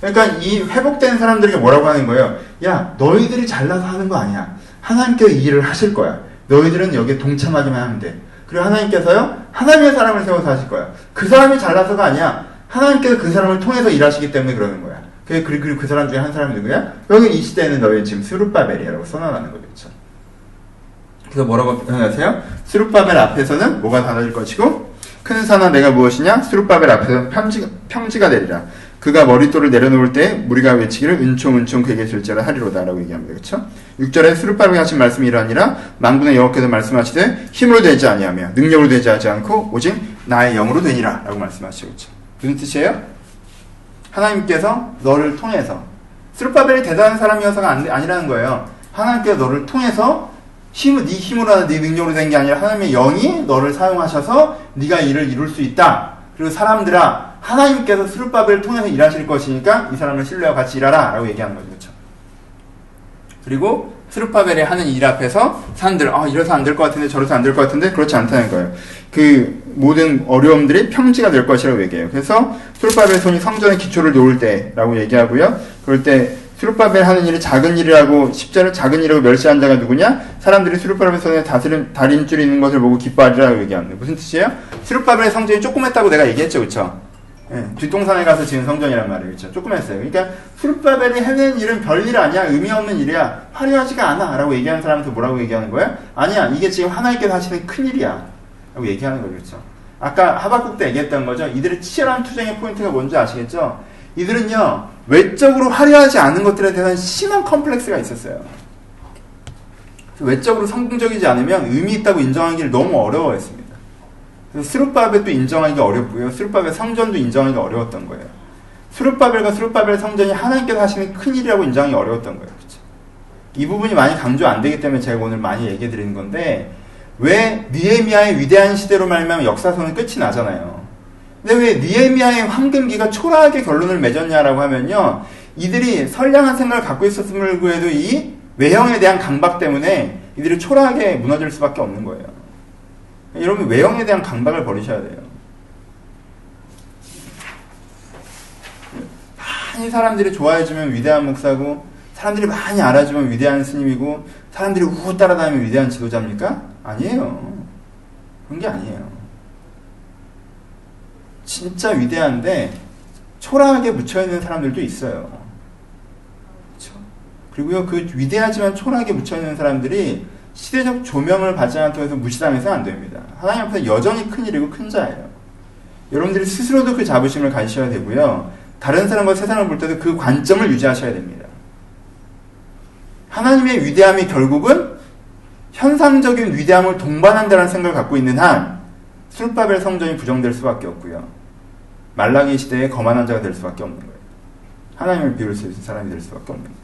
그러니까 이 회복된 사람들에게 뭐라고 하는 거예요? 야, 너희들이 잘나서 하는 거 아니야. 하나님께서 이 일을 하실 거야. 너희들은 여기에 동참하기만 하면 돼. 그리고 하나님께서요, 하나님의 사람을 세워서 하실 거야. 그 사람이 잘나서가 아니야. 하나님께서 그 사람을 통해서 일하시기 때문에 그러는 거야. 그리고 그, 그 사람 중에 한 사람이 누구야? 여기 이 시대에는 너희 지금 스룹바벨이라고 선언하는 거겠죠. 그래서 뭐라고 표현하세요? 스룹바벨 앞에서는 뭐가 달라질 것이고 큰 산아 내가 무엇이냐? 스룹바벨 앞에서 평지, 평지가 되리라. 그가 머릿돌을 내려놓을 때 무리가 외치기를 은총 은총 그에게 줄자라 하리로다라고 얘기합니다. 그렇죠? 6절에 스룹바벨이 하신 말씀이 이러하니라 만군의 여호께서 말씀하시되 힘으로 되지 아니하며 능력으로 되지 않고 오직 나의 영으로 되니라 라고 말씀하시죠. 그렇죠? 무슨 뜻이에요? 하나님께서 너를 통해서 스룹바벨이 대단한 사람이어서가 아니라는 거예요. 하나님께서 너를 통해서 힘, 네 힘으로 네 능력으로 된 게 아니라 하나님의 영이 너를 사용하셔서 네가 일을 이룰 수 있다. 그리고 사람들아 하나님께서 스룹바벨을 통해서 일하실 것이니까 이 사람을 신뢰하고 같이 일하라 라고 얘기하는 거죠. 그렇죠? 그리고 스룹바벨이 하는 일 앞에서 사람들 아 이래서 안 될 것 같은데 저래서 안 될 것 같은데 그렇지 않다는 거예요. 그 모든 어려움들이 평지가 될 것이라고 얘기해요. 그래서 스룹바벨 손이 성전의 기초를 놓을 때라고 얘기하고요. 그럴 때 수르바벨 하는 일이 작은 일이라고 십자를 작은 일이라고 멸시한 자가 누구냐? 사람들이 수르바벨 손에 다스림 다림줄이 있는 것을 보고 기뻐하리라고 얘기합니다. 무슨 뜻이에요? 수르바벨의 성전이 조그맸다고 내가 얘기했죠, 그렇죠? 예, 뒷동산에 가서 지은 성전이란 말이에요, 그렇죠? 조그맸어요. 그러니까 수르바벨이 해낸 일은 별일 아니야, 의미 없는 일이야, 화려하지가 않아 라고 얘기하는 사람한테 뭐라고 얘기하는 거야? 아니야, 이게 지금 하나님께서 하시는 큰 일이야 라고 얘기하는 거죠, 그렇죠? 아까 하박국 때 얘기했던 거죠. 이들의 치열한 투쟁의 포인트가 뭔지 아시겠죠? 이들은요, 외적으로 화려하지 않은 것들에 대한 심한 컴플렉스가 있었어요. 외적으로 성공적이지 않으면 의미 있다고 인정하기를 너무 어려워했습니다. 스룹바벨도 인정하기 어렵고요. 스룹바벨 성전도 인정하기 어려웠던 거예요. 스룹바벨과 스룹바벨 성전이 하나님께서 하시는 큰 일이라고 인정하기 어려웠던 거예요. 그렇죠? 이 부분이 많이 강조 안 되기 때문에 제가 오늘 많이 얘기해 드리는 건데 왜 느헤미야의 위대한 시대로 말하면 역사서는 끝이 나잖아요. 근데 왜 느헤미야의 황금기가 초라하게 결론을 맺었냐라고 하면요. 이들이 선량한 생각을 갖고 있었음을 그래도 이 외형에 대한 강박 때문에 이들이 초라하게 무너질 수밖에 없는 거예요. 여러분 외형에 대한 강박을 버리셔야 돼요. 많이 사람들이 좋아해주면 위대한 목사고 사람들이 많이 알아주면 위대한 스님이고 사람들이 우후 따라다니면 위대한 지도자입니까? 아니에요. 그런 게 아니에요. 진짜 위대한데 초라하게 묻혀있는 사람들도 있어요. 그렇죠? 그리고요, 그 위대하지만 초라하게 묻혀있는 사람들이 시대적 조명을 받지 않고 해서 무시당해서는 안 됩니다. 하나님 앞에서 여전히 큰 일이고 큰 자예요. 여러분들이 스스로도 그 자부심을 가지셔야 되고요. 다른 사람과 세상을 볼 때도 그 관점을 유지하셔야 됩니다. 하나님의 위대함이 결국은 현상적인 위대함을 동반한다는 생각을 갖고 있는 한 술바벨 성전이 부정될 수밖에 없고요. 말라기 시대에 거만한 자가 될 수밖에 없는 거예요. 하나님을 비울 수 있는 사람이 될 수밖에 없는 거예요.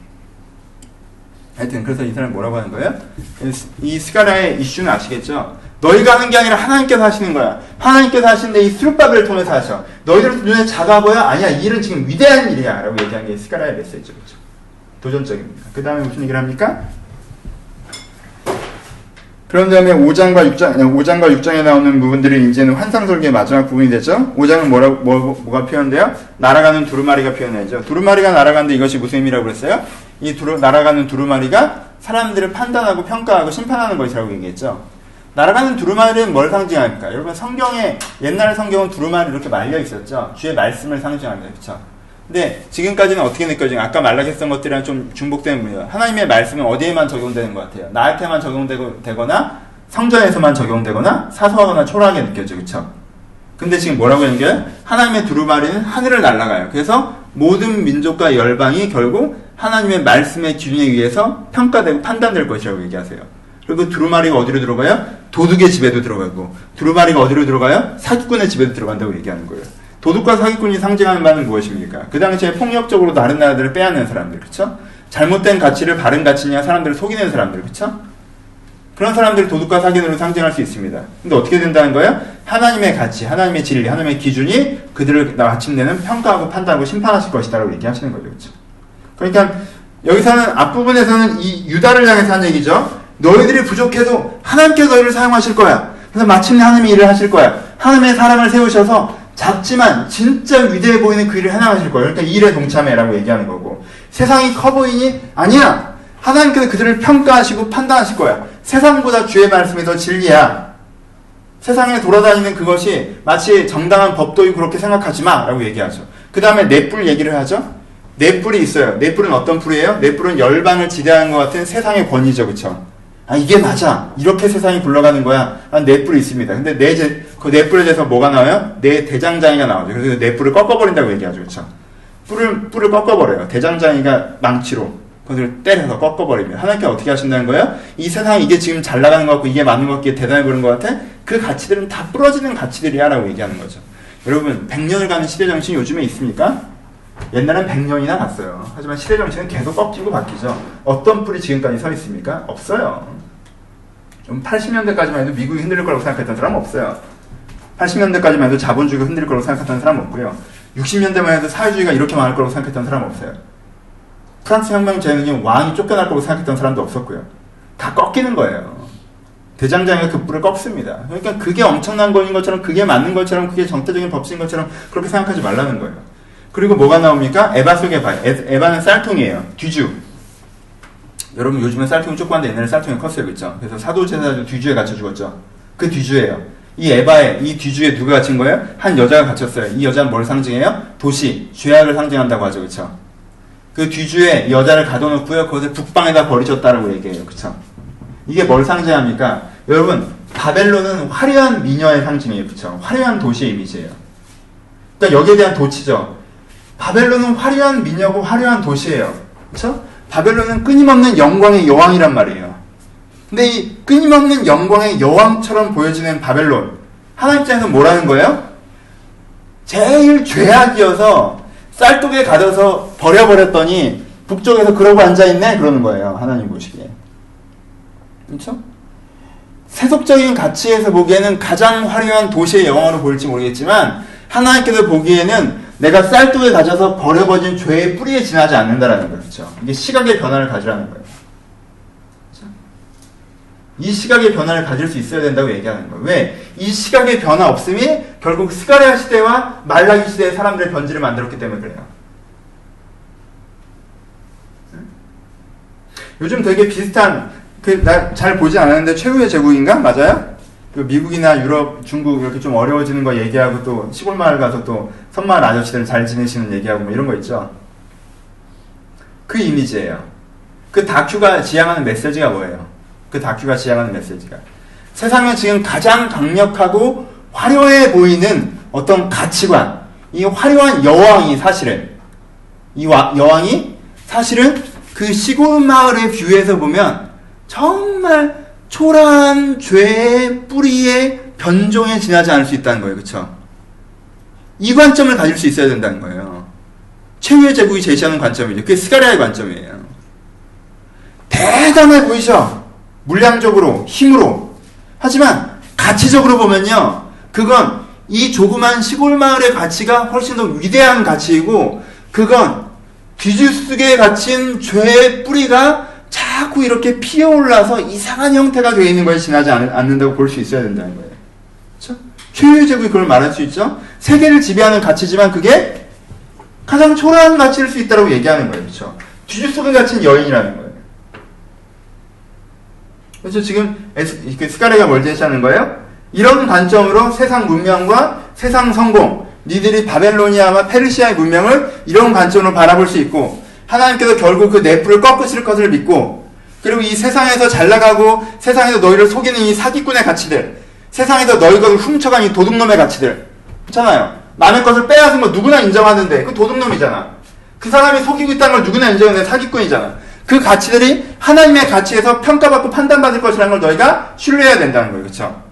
하여튼 그래서 이 사람이 뭐라고 하는 거예요? 이 스가라의 이슈는 아시겠죠? 너희가 하는 게 아니라 하나님께서 하시는 거야. 하나님께서 하시는데 이 수르바벨을 통해서 하셔. 너희들 눈에 작아 보여? 아니야. 이 일은 지금 위대한 일이야. 라고 얘기한 게 스가라의 메시지죠. 도전적입니다. 그 다음에 무슨 얘기를 합니까? 그런 다음에 5장과 6장, 5장과 6장에 나오는 부분들이 이제는 환상설계의 마지막 부분이 되죠. 5장은 뭐라, 뭐, 뭐가 표현돼요? 날아가는 두루마리가 표현되죠. 두루마리가 날아가는데 이것이 무슨 의미라고 그랬어요? 이 두루, 날아가는 두루마리가 사람들을 판단하고 평가하고 심판하는 것이라고 얘기했죠. 날아가는 두루마리는 뭘 상징할까? 여러분 성경에 옛날 성경은 두루마리 이렇게 말려 있었죠. 주의 말씀을 상징합니다. 그렇죠? 근데 지금까지는 어떻게 느껴지냐? 아까 말라했던 것들이랑 좀 중복되는 분이에요. 하나님의 말씀은 어디에만 적용되는 것 같아요? 나한테만 적용되거나 성전에서만 적용되거나 사소하거나 초라하게 느껴져. 그렇죠? 근데 지금 뭐라고 연결? 하나님의 두루마리는 하늘을 날아가요. 그래서 모든 민족과 열방이 결국 하나님의 말씀의 기준에 의해서 평가되고 판단될 것이라고 얘기하세요. 그리고 두루마리가 어디로 들어가요? 도둑의 집에도 들어가고 두루마리가 어디로 들어가요? 사기꾼의 집에도 들어간다고 얘기하는 거예요. 도둑과 사기꾼이 상징하는 바는 무엇입니까? 그 당시에 폭력적으로 다른 나라들을 빼앗는 사람들, 그쵸? 잘못된 가치를 바른 가치냐 사람들을 속이는 사람들, 그쵸? 그런 사람들이 도둑과 사기꾼으로 상징할 수 있습니다. 근데 어떻게 된다는 거예요? 하나님의 가치, 하나님의 진리, 하나님의 기준이 그들을 마침내는 평가하고 판단하고 심판하실 것이다라고 얘기하시는 거죠, 그렇죠? 그러니까 여기서는 앞부분에서는 이 유다를 향해서 한 얘기죠. 너희들이 부족해도 하나님께서 너희를 사용하실 거야. 그래서 마침내 하나님이 일을 하실 거야. 하나님의 사람을 세우셔서 작지만 진짜 위대해 보이는 그 일을 해나가실 거예요. 그러니까 일에 동참해라고 얘기하는 거고. 세상이 커 보이니? 아니야. 하나님께서 그들을 평가하시고 판단하실 거야. 세상보다 주의 말씀이 더 진리야. 세상에 돌아다니는 그것이 마치 정당한 법도이고 그렇게 생각하지 마. 라고 얘기하죠. 그 다음에 넷불 얘기를 하죠. 넷불이 있어요. 넷불은 어떤 불이에요? 넷불은 열방을 지대하는 것 같은 세상의 권위죠. 그쵸? 아, 이게 맞아. 이렇게 세상이 굴러가는 거야. 아, 넷불이 있습니다. 근데 내, 제, 그 넷불에 대해서 뭐가 나와요? 내 대장장이가 나오죠. 그래서 넷불을 꺾어버린다고 얘기하죠. 그쵸? 뿔을, 뿔을 꺾어버려요. 대장장이가 망치로. 그것을 때려서 꺾어버리면. 하나님께 어떻게 하신다는 거예요? 이 세상 이게 지금 잘 나가는 것 같고, 이게 맞는 것 같기에 대단해 보이는 것 같아? 그 가치들은 다 부러지는 가치들이야. 라고 얘기하는 거죠. 여러분, 100년을 가는 시대 정신이 요즘에 있습니까? 옛날엔 100년이나 갔어요. 하지만 시대 정신은 계속 꺾이고 바뀌죠. 어떤 뿔이 지금까지 서 있습니까? 없어요. 80년대까지만 해도 미국이 흔들릴 거라고 생각했던 사람 없어요. 80년대까지만 해도 자본주의가 흔들릴 거라고 생각했던 사람 없고요. 60년대만 해도 사회주의가 이렇게 많을 거라고 생각했던 사람 없어요. 프랑스 혁명 전에는 왕이 쫓겨날 거라고 생각했던 사람도 없었고요. 다 꺾이는 거예요. 대장장이가 그 뿔을 꺾습니다. 그러니까 그게 엄청난 거인 것처럼, 그게 맞는 것처럼, 그게 정태적인 법칙인 것처럼 그렇게 생각하지 말라는 거예요. 그리고 뭐가 나옵니까? 에바 속에 봐요. 에바는 쌀통이에요. 뒤주. 여러분 요즘은 쌀통이 조그만데 옛날에 쌀통이 컸어요. 그죠? 그래서 사도제사도 뒤주에 갇혀 죽었죠. 그 뒤주예요. 이 에바에, 이 뒤주에 누가 갇힌 거예요? 한 여자가 갇혔어요. 이 여자는 뭘 상징해요? 도시, 죄악을 상징한다고 하죠. 그쵸? 그 뒤주에 여자를 가둬놓고요. 그것을 북방에다 버리셨다라고 얘기해요. 그쵸? 이게 뭘 상징합니까? 여러분, 바벨론은 화려한 미녀의 상징이에요. 그쵸? 화려한 도시의 이미지예요. 그러니까 여기에 대한 도치죠. 바벨론은 화려한 미녀고 화려한 도시예요. 그렇죠? 바벨론은 끊임없는 영광의 여왕이란 말이에요. 근데 이 끊임없는 영광의 여왕처럼 보여지는 바벨론 하나님 입장에서 뭐라는 거예요? 제일 죄악이어서 쌀독에 가둬서 버려버렸더니 북쪽에서 그러고 앉아있네 그러는 거예요. 하나님 보시기에. 그렇죠? 세속적인 가치에서 보기에는 가장 화려한 도시의 영광으로 보일지 모르겠지만 하나님께서 보기에는 내가 쌀독에 가져서 버려버린 죄의 뿌리에 지나지 않는다라는 거죠. 이게 시각의 변화를 가지라는 거예요. 그렇죠? 이 시각의 변화를 가질 수 있어야 된다고 얘기하는 거예요. 왜? 이 시각의 변화 없음이 결국 스가랴 시대와 말라기 시대의 사람들의 변질을 만들었기 때문에 그래요. 요즘 되게 비슷한 그 나 잘 보지 않았는데 최후의 제국인가 맞아요? 그 미국이나 유럽, 중국 이렇게 좀 어려워지는 거 얘기하고 또 시골 마을 가서 또 선마을 아저씨들 잘 지내시는 얘기하고 뭐 이런 거 있죠. 그 이미지예요. 그 다큐가 지향하는 메시지가 뭐예요? 그 다큐가 지향하는 메시지가 세상에 지금 가장 강력하고 화려해 보이는 어떤 가치관, 이 화려한 여왕이 사실은 이 여왕이 사실은 그 시골 마을의 뷰에서 보면 정말 초라한 죄의 뿌리에 변종에 지나지 않을 수 있다는 거예요. 그쵸? 이 관점을 가질 수 있어야 된다는 거예요. 최후의 제국이 제시하는 관점이죠. 그게 스가리아의 관점이에요. 대단해 보이죠? 물량적으로, 힘으로. 하지만 가치적으로 보면요. 그건 이 조그만 시골 마을의 가치가 훨씬 더 위대한 가치이고 그건 뒤죽 속에 갇힌 죄의 뿌리가 자꾸 이렇게 피어올라서 이상한 형태가 되어 있는 거에 지나지 않, 않는다고 볼 수 있어야 된다는 거예요. 그렇죠? 최유의 제국이 그걸 말할 수 있죠. 세계를 지배하는 가치지만 그게 가장 초라한 가치일 수 있다고 얘기하는 거예요. 그렇죠? 뒤주 속에 갇힌 여인이라는 거예요. 그래서 지금 스카레가 뭘 제시하는 거예요? 이런 관점으로 세상 문명과 세상 성공, 니들이 바벨로니아와 페르시아의 문명을 이런 관점으로 바라볼 수 있고 하나님께서 결국 그 내부를 꺾으실 것을 믿고 그리고 이 세상에서 잘 나가고 세상에서 너희를 속이는 이 사기꾼의 가치들 세상에서 너희 것을 훔쳐간 이 도둑놈의 가치들 있잖아요. 남의 것을 빼앗은 거 누구나 인정하는데 그 도둑놈이잖아. 그 사람이 속이고 있다는 걸 누구나 인정하는 사기꾼이잖아. 그 가치들이 하나님의 가치에서 평가받고 판단받을 것이라는 걸 너희가 신뢰해야 된다는 거예요. 그렇죠?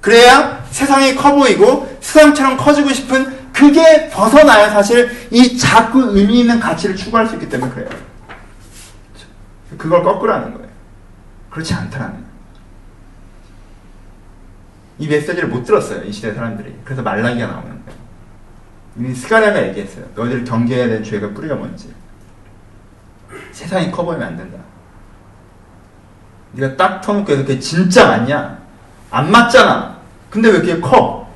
그래야 세상이 커 보이고 세상처럼 커지고 싶은 그게 벗어나야 사실 이 자꾸 의미 있는 가치를 추구할 수 있기 때문에 그래요. 그걸 거꾸라는 거예요. 그렇지 거예요. 이 메시지를 못 들었어요. 이 시대 사람들이. 그래서 말라기가 나오는 거예요. 이미 스가랴가 얘기했어요. 너희들 경계해야 될 죄가 뿌리가 뭔지. 세상이 커 보이면 안 된다. 네가 딱 터놓고 해서 그게 진짜 맞냐? 안 맞잖아. 근데 왜 이렇게 커?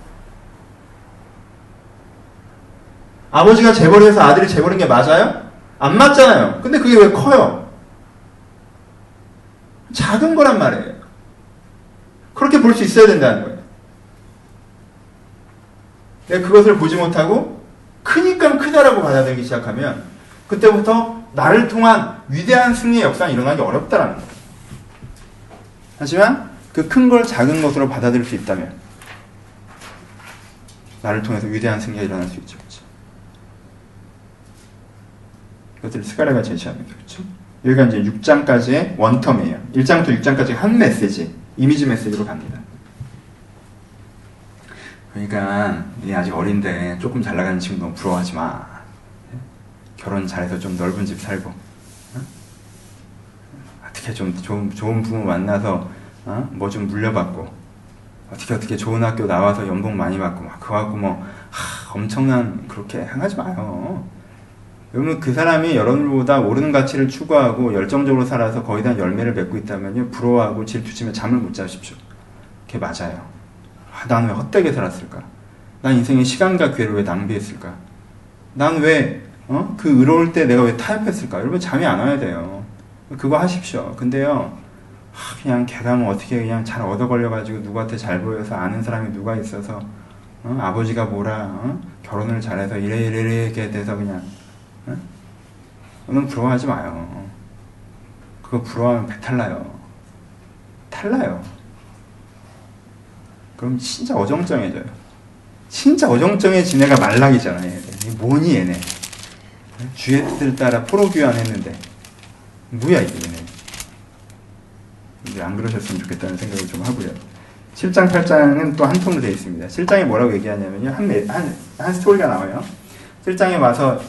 아버지가 재벌을 해서 아들이 재벌인 게 맞아요? 안 맞잖아요. 근데 그게 왜 커요? 작은 거란 말이에요. 그렇게 볼 수 있어야 된다는 거예요. 내가 그것을 보지 못하고 크니까 크다라고 받아들이기 시작하면 그때부터 나를 통한 위대한 승리의 역사가 일어나기 어렵다라는 거예요. 하지만 그 큰 걸 작은 것으로 받아들일 수 있다면 나를 통해서 위대한 승리가 일어날 수 있죠. 그렇죠? 이것들을 스가랴가 제시합니다. 그렇죠? 여기가 이제 6장까지의 원텀이에요. 1장부터 6장까지 한 메시지, 이미지 메시지로 갑니다. 그러니까 니 아직 어린데 조금 잘 나가는 친구 너무 부러워하지 마. 결혼 잘해서 좀 넓은 집 살고 어? 어떻게 좀 좋은, 좋은 부모 만나서 어? 뭐좀 물려받고 어떻게 어떻게 좋은 학교 나와서 연봉 많이 받고 막 그거 갖고 뭐 하, 엄청난 그렇게 행하지 마요. 여러분 그 사람이 여러분보다 오르는 가치를 추구하고 열정적으로 살아서 거의 다 열매를 맺고 있다면요 부러워하고 질투치며 잠을 못 자십시오. 그게 맞아요. 아, 나는 왜 헛되게 살았을까? 난 인생의 시간과 기회를 왜 낭비했을까? 난 왜, 어? 그 의로울 때 내가 왜 타협했을까? 여러분 잠이 안 와야 돼요. 그거 하십시오. 근데요, 하, 그냥 개가면 어떻게 그냥 잘 얻어 걸려가지고 누구한테 잘 보여서 아는 사람이 누가 있어서, 어? 아버지가 뭐라, 어? 결혼을 잘해서 이래 이래 이렇게 돼서 그냥, 어? 너는 부러워하지 마요. 그거 부러워하면 배탈 나요. 탈나요. 그럼 진짜 어정쩡해져요. 진짜 어정쩡해진 애가 말락이잖아, 얘들. 뭐니, 얘네. 뜻을 따라 포로교환했는데. 뭐야, 이게, 얘네. 이제 안 그러셨으면 좋겠다는 생각을 좀 하고요. 7장, 8장은 또 한 통으로 되어 있습니다. 7장에 뭐라고 얘기하냐면요. 한, 한, 한 스토리가 나와요. 7장에 와서,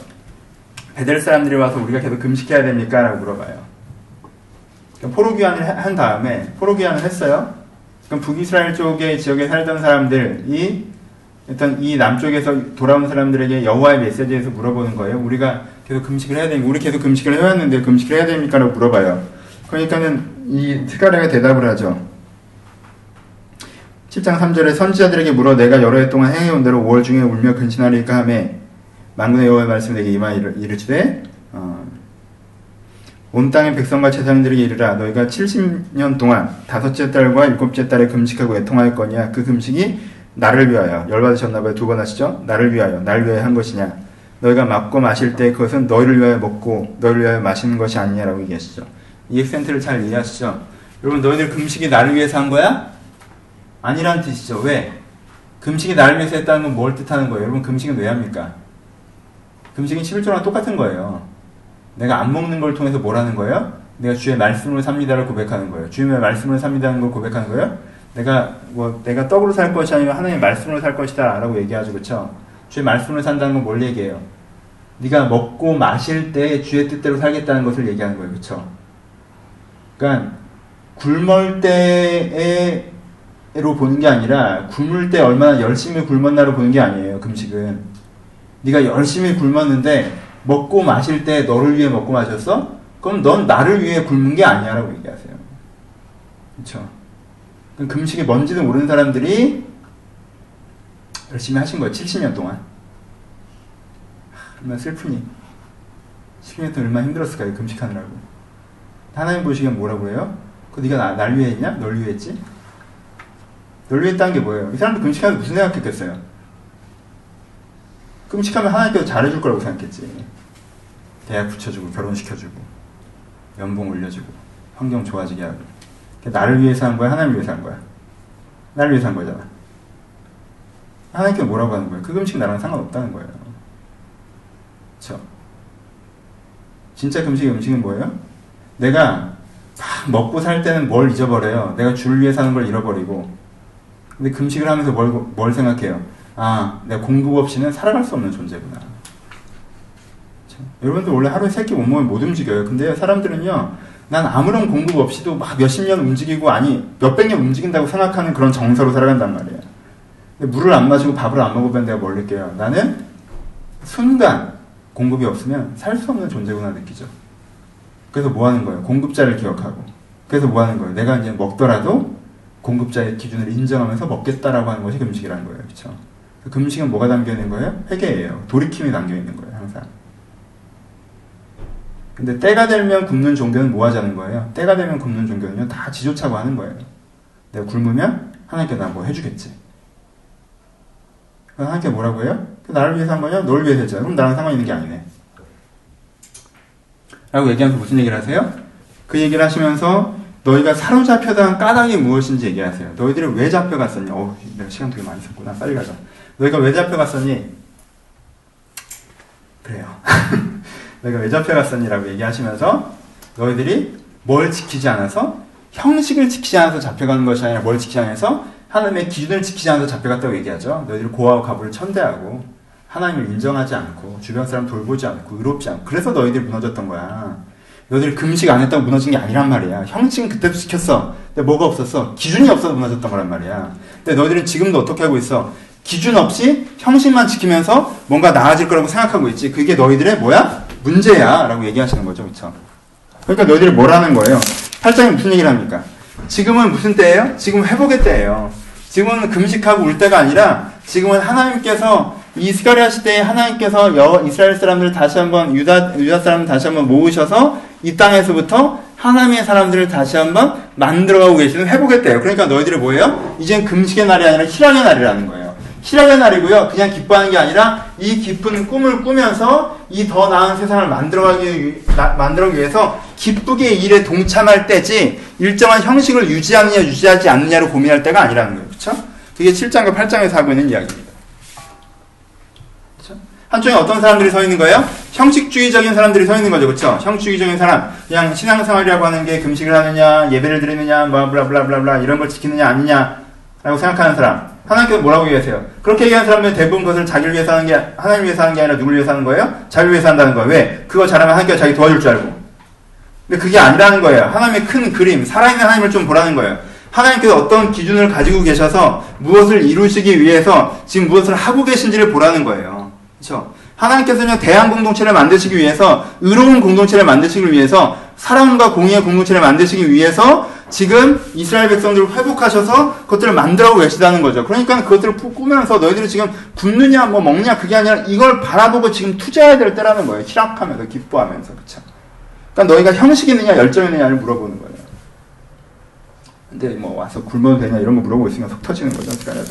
베델 사람들이 와서 우리가 계속 금식해야 됩니까? 라고 물어봐요. 포로교환을 한 다음에, 포로교환을 했어요. 그럼 북이스라엘 쪽의 지역에 살던 사람들이 일단 이 남쪽에서 돌아온 사람들에게 여호와의 메시지에서 물어보는 거예요. 우리가 계속 금식을 해야 됩니까? 우리 계속 금식을 해왔는데 금식을 해야 됩니까? 라고 물어봐요. 그러니까는 이 스가랴가 대답을 하죠. 7장 3절에 선지자들에게 물어 내가 여러 해 동안 행해온 대로 5월 중에 울며 근신하리까 하매 만군의 여호와의 말씀을 내게 임하 이르시되 어, 온 땅의 백성과 제사장들에게 이르라. 너희가 70년 동안 다섯째 달과 일곱째 달에 금식하고 애통할 거냐? 그 금식이 나를 위하여. 열받으셨나 봐요. 두 번 하시죠? 나를 위하여. 나를 위하여 한 것이냐? 너희가 먹고 마실 때 그것은 너희를 위하여 먹고 너희를 위하여 마시는 것이 아니냐라고 얘기하시죠. 이 액센트를 잘 이해하시죠? 여러분 너희들 금식이 나를 위해서 한 거야? 아니란 뜻이죠. 왜? 금식이 나를 위해서 했다는 건 뭘 뜻하는 거예요? 여러분 금식은 왜 합니까? 금식은 11조랑 똑같은 거예요 내가 안 먹는 걸 통해서 뭘 하는 거예요? 내가 주의 말씀으로 삽니다를 고백하는 거예요. 주의 말씀으로 삽니다는 걸 고백하는 거예요. 내가 뭐 내가 떡으로 살 것이 아니면 하나님의 말씀으로 살 것이다라고 얘기하죠, 그렇죠? 주의 말씀으로 산다는 건 뭘 얘기해요? 네가 먹고 마실 때 주의 뜻대로 살겠다는 것을 얘기하는 거예요, 그렇죠? 그러니까 굶을 때로 보는 게 아니라 굶을 때 얼마나 열심히 굶었나로 보는 게 아니에요, 금식은. 네가 열심히 굶었는데 먹고 마실 때 너를 위해 먹고 마셨어? 그럼 넌 나를 위해 굶은 게 아니야라고 얘기하세요. 그렇죠? 금식에 뭔지도 모르는 사람들이 열심히 하신 거예요. 70년 동안. 얼마나 슬프니. 10년 동안 얼마나 힘들었을까요? 금식하느라고. 하나님 보시기엔 뭐라고 해요? 그 네가 나, 날 위해 했냐? 널 위해 했지? 널 위해 했다는 게 뭐예요? 이 사람들 금식하면서 무슨 생각했겠어요? 금식하면 하나님께서 잘해줄 거라고 생각했지. 대학 붙여주고 결혼시켜주고 연봉 올려주고 환경 좋아지게 하고 나를 위해서 한 거야? 하나님 위해서 한 거야? 나를 위해서 한 거잖아. 하나님께 뭐라고 하는 거예요? 그 금식 나랑 상관없다는 거예요. 그쵸? 진짜 금식 음식은 뭐예요? 내가 막 먹고 살 때는 뭘 잊어버려요? 내가 주를 위해 사는 걸 잃어버리고. 근데 금식을 하면서 뭘, 뭘 생각해요? 아, 내가 공급 없이는 살아갈 수 없는 존재구나. 그쵸? 여러분들 원래 하루에 세끼 몸몸을 못 움직여요. 근데 사람들은요, 난 아무런 공급 없이도 막 몇십 년 움직이고, 아니, 몇백 년 움직인다고 생각하는 그런 정서로 살아간단 말이에요. 물을 안 마시고 밥을 안 먹으면 내가 뭘 느껴요? 나는 순간 공급이 없으면 살 수 없는 존재구나 느끼죠. 그래서 뭐 하는 거예요? 공급자를 기억하고. 그래서 뭐 하는 거예요? 내가 이제 먹더라도 공급자의 기준을 인정하면서 먹겠다라고 하는 것이 금식이라는 거예요. 그렇죠? 금식은 뭐가 담겨 있는 거예요? 회개예요. 돌이킴이 담겨 있는 거예요. 항상. 근데 때가 되면 굶는 종교는 뭐 하자는 거예요? 때가 되면 굶는 종교는요. 다 지조차고 하는 거예요. 내가 굶으면 하나님께 나 뭐 해주겠지. 하나님께 뭐라고 해요? 나를 위해서 한 거냐? 널 위해서 했잖아. 그럼 나랑 상관 있는 게 아니네. 라고 얘기하면서 무슨 얘기를 하세요? 그 얘기를 하시면서 너희가 사로잡혀간 까닭이 무엇인지 얘기하세요. 너희들은 왜 잡혀갔었냐? 어, 내가 시간 되게 많이 썼구나. 빨리 가자. 너희가 왜 잡혀갔었니? 그래요. 너희가 왜 잡혀갔었니라고 얘기하시면서 너희들이 뭘 지키지 않아서 형식을 지키지 않아서 잡혀가는 것이 아니라 뭘 지키지 않아서 하나님의 기준을 지키지 않아서 잡혀갔다고 얘기하죠. 너희들이 고아와 가부를 천대하고 하나님을 인정하지 않고 주변 사람 돌보지 않고 의롭지 않고 그래서 너희들이 무너졌던 거야. 너희들이 금식 안 했다고 무너진 게 아니란 말이야. 형식은 그때도 지켰어. 근데 뭐가 없었어? 기준이 없어서 무너졌던 거란 말이야. 근데 너희들은 지금도 어떻게 하고 있어? 기준 없이 형식만 지키면서 뭔가 나아질 거라고 생각하고 있지. 그게 너희들의 뭐야? 문제야. 라고 얘기하시는 거죠. 그쵸? 그러니까 너희들이 뭐라는 거예요? 8장에 무슨 얘기를 합니까? 지금은 무슨 때예요? 지금 회복의 때예요. 지금은 금식하고 울 때가 아니라 지금은 하나님께서 이 스가리아 시대에 하나님께서 여, 이스라엘 사람들을 다시 한번 유다 유다 사람을 다시 한번 모으셔서 이 땅에서부터 하나님의 사람들을 다시 한번 만들어가고 계시는 회복의 때예요. 그러니까 너희들이 뭐예요? 이젠 금식의 날이 아니라 희락의 날이라는 거예요. 희락의 날이고요. 그냥 기뻐하는 게 아니라 이 깊은 꿈을 꾸면서 이 더 나은 세상을 만들어가기 만들어기 위해서 기쁘게 일에 동참할 때지 일정한 형식을 유지하느냐 유지하지 않느냐로 고민할 때가 아니라는 거예요. 그렇죠? 그게 7장과 8장에서 하고 있는 이야기입니다. 그렇죠? 한쪽에 어떤 사람들이 서 있는 거예요? 형식주의적인 사람들이 서 있는 거죠. 그렇죠? 형식주의적인 사람. 그냥 신앙생활이라고 하는 게 금식을 하느냐, 예배를 드리느냐, 뭐 블라블라블라 이런 걸 지키느냐 아니냐라고 생각하는 사람. 하나님께서 뭐라고 얘기하세요? 그렇게 얘기하는 사람은 대부분 그것을 자기를 위해서 하는 게 하나님 위해서 하는 게 아니라 누구를 위해서 하는 거예요? 자기를 위해서 한다는 거예요. 왜? 그거 잘하면 하나님께서 자기 도와줄 줄 알고. 근데 그게 아니라는 거예요. 하나님의 큰 그림, 살아있는 하나님을 좀 보라는 거예요. 하나님께서 어떤 기준을 가지고 계셔서 무엇을 이루시기 위해서 지금 무엇을 하고 계신지를 보라는 거예요. 그렇죠? 하나님께서는 대한 공동체를 만드시기 위해서 의로운 공동체를 만드시기 위해서 사랑과 공의의 공동체를 만드시기 위해서 지금 이스라엘 백성들을 회복하셔서 그것들을 만들어가고 계시다는 거죠. 그러니까 그것들을 꾸면서 너희들이 지금 굶느냐 뭐 먹냐 그게 아니라 이걸 바라보고 지금 투자해야 될 때라는 거예요. 희락하면서 기뻐하면서 그렇죠. 그러니까 너희가 형식이느냐 열정이느냐를 물어보는 거예요. 근데 뭐 와서 굶어도 되냐 이런 거 물어보고 있으면 속 터지는 거죠. 스가랴도.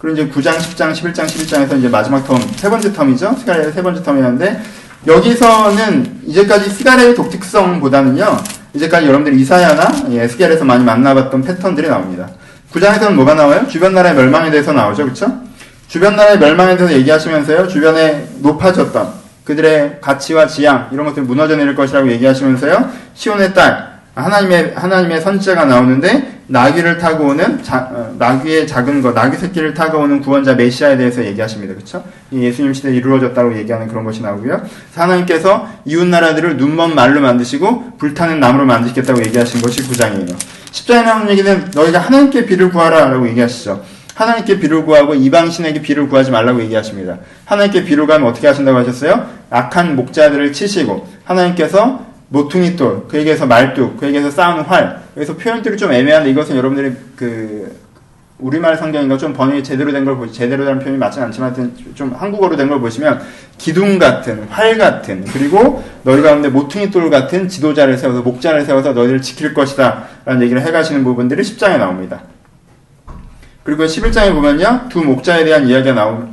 그리고 이제 9장, 10장, 11장, 12장에서 이제 마지막 term, 세 번째 term이죠. 스가랴의 세 번째 term이었는데 여기서는 이제까지 스가랴의 독특성보다는요. 이제까지 여러분들이 이사야나 에스겔에서 많이 만나봤던 패턴들이 나옵니다. 9장에서는 뭐가 나와요? 주변 나라의 멸망에 대해서 나오죠. 그렇죠? 주변 나라의 멸망에 대해서 얘기하시면서요. 주변에 높아졌던 그들의 가치와 지향 이런 것들이 무너져 내릴 것이라고 얘기하시면서요. 시온의 딸 하나님의 하나님의 선지자가 나오는데 나귀를 타고 오는 자, 어, 나귀의 작은 것, 나귀 새끼를 타고 오는 구원자 메시아에 대해서 얘기하십니다. 그렇죠? 예수님 시대에 이루어졌다고 얘기하는 그런 것이 나오고요. 하나님께서 이웃 나라들을 눈먼 말로 만드시고 불타는 나무로 만드시겠다고 얘기하신 것이 9장이에요. 10장에 나오는 얘기는 너희가 하나님께 비를 구하라라고 얘기하시죠. 하나님께 비를 구하고 이방신에게 비를 구하지 말라고 얘기하십니다. 하나님께 비를 구하면 어떻게 하신다고 하셨어요? 악한 목자들을 치시고 하나님께서 모퉁이 돌, 그에게서 말뚝, 그에게서 쌓은 활. 여기서 표현들이 좀 애매한데 이것은 여러분들이 그 우리말 성경인가 좀 번역이 제대로 된 걸 보시, 제대로 된 표현이 맞진 않지만 좀 한국어로 된 걸 보시면 기둥 같은, 활 같은, 그리고 너희 가운데 모퉁이 돌 같은 지도자를 세워서, 목자를 세워서 너희를 지킬 것이다. 라는 얘기를 해가시는 부분들이 10장에 나옵니다. 그리고 11장에 보면요, 두 목자에 대한 이야기가 나오,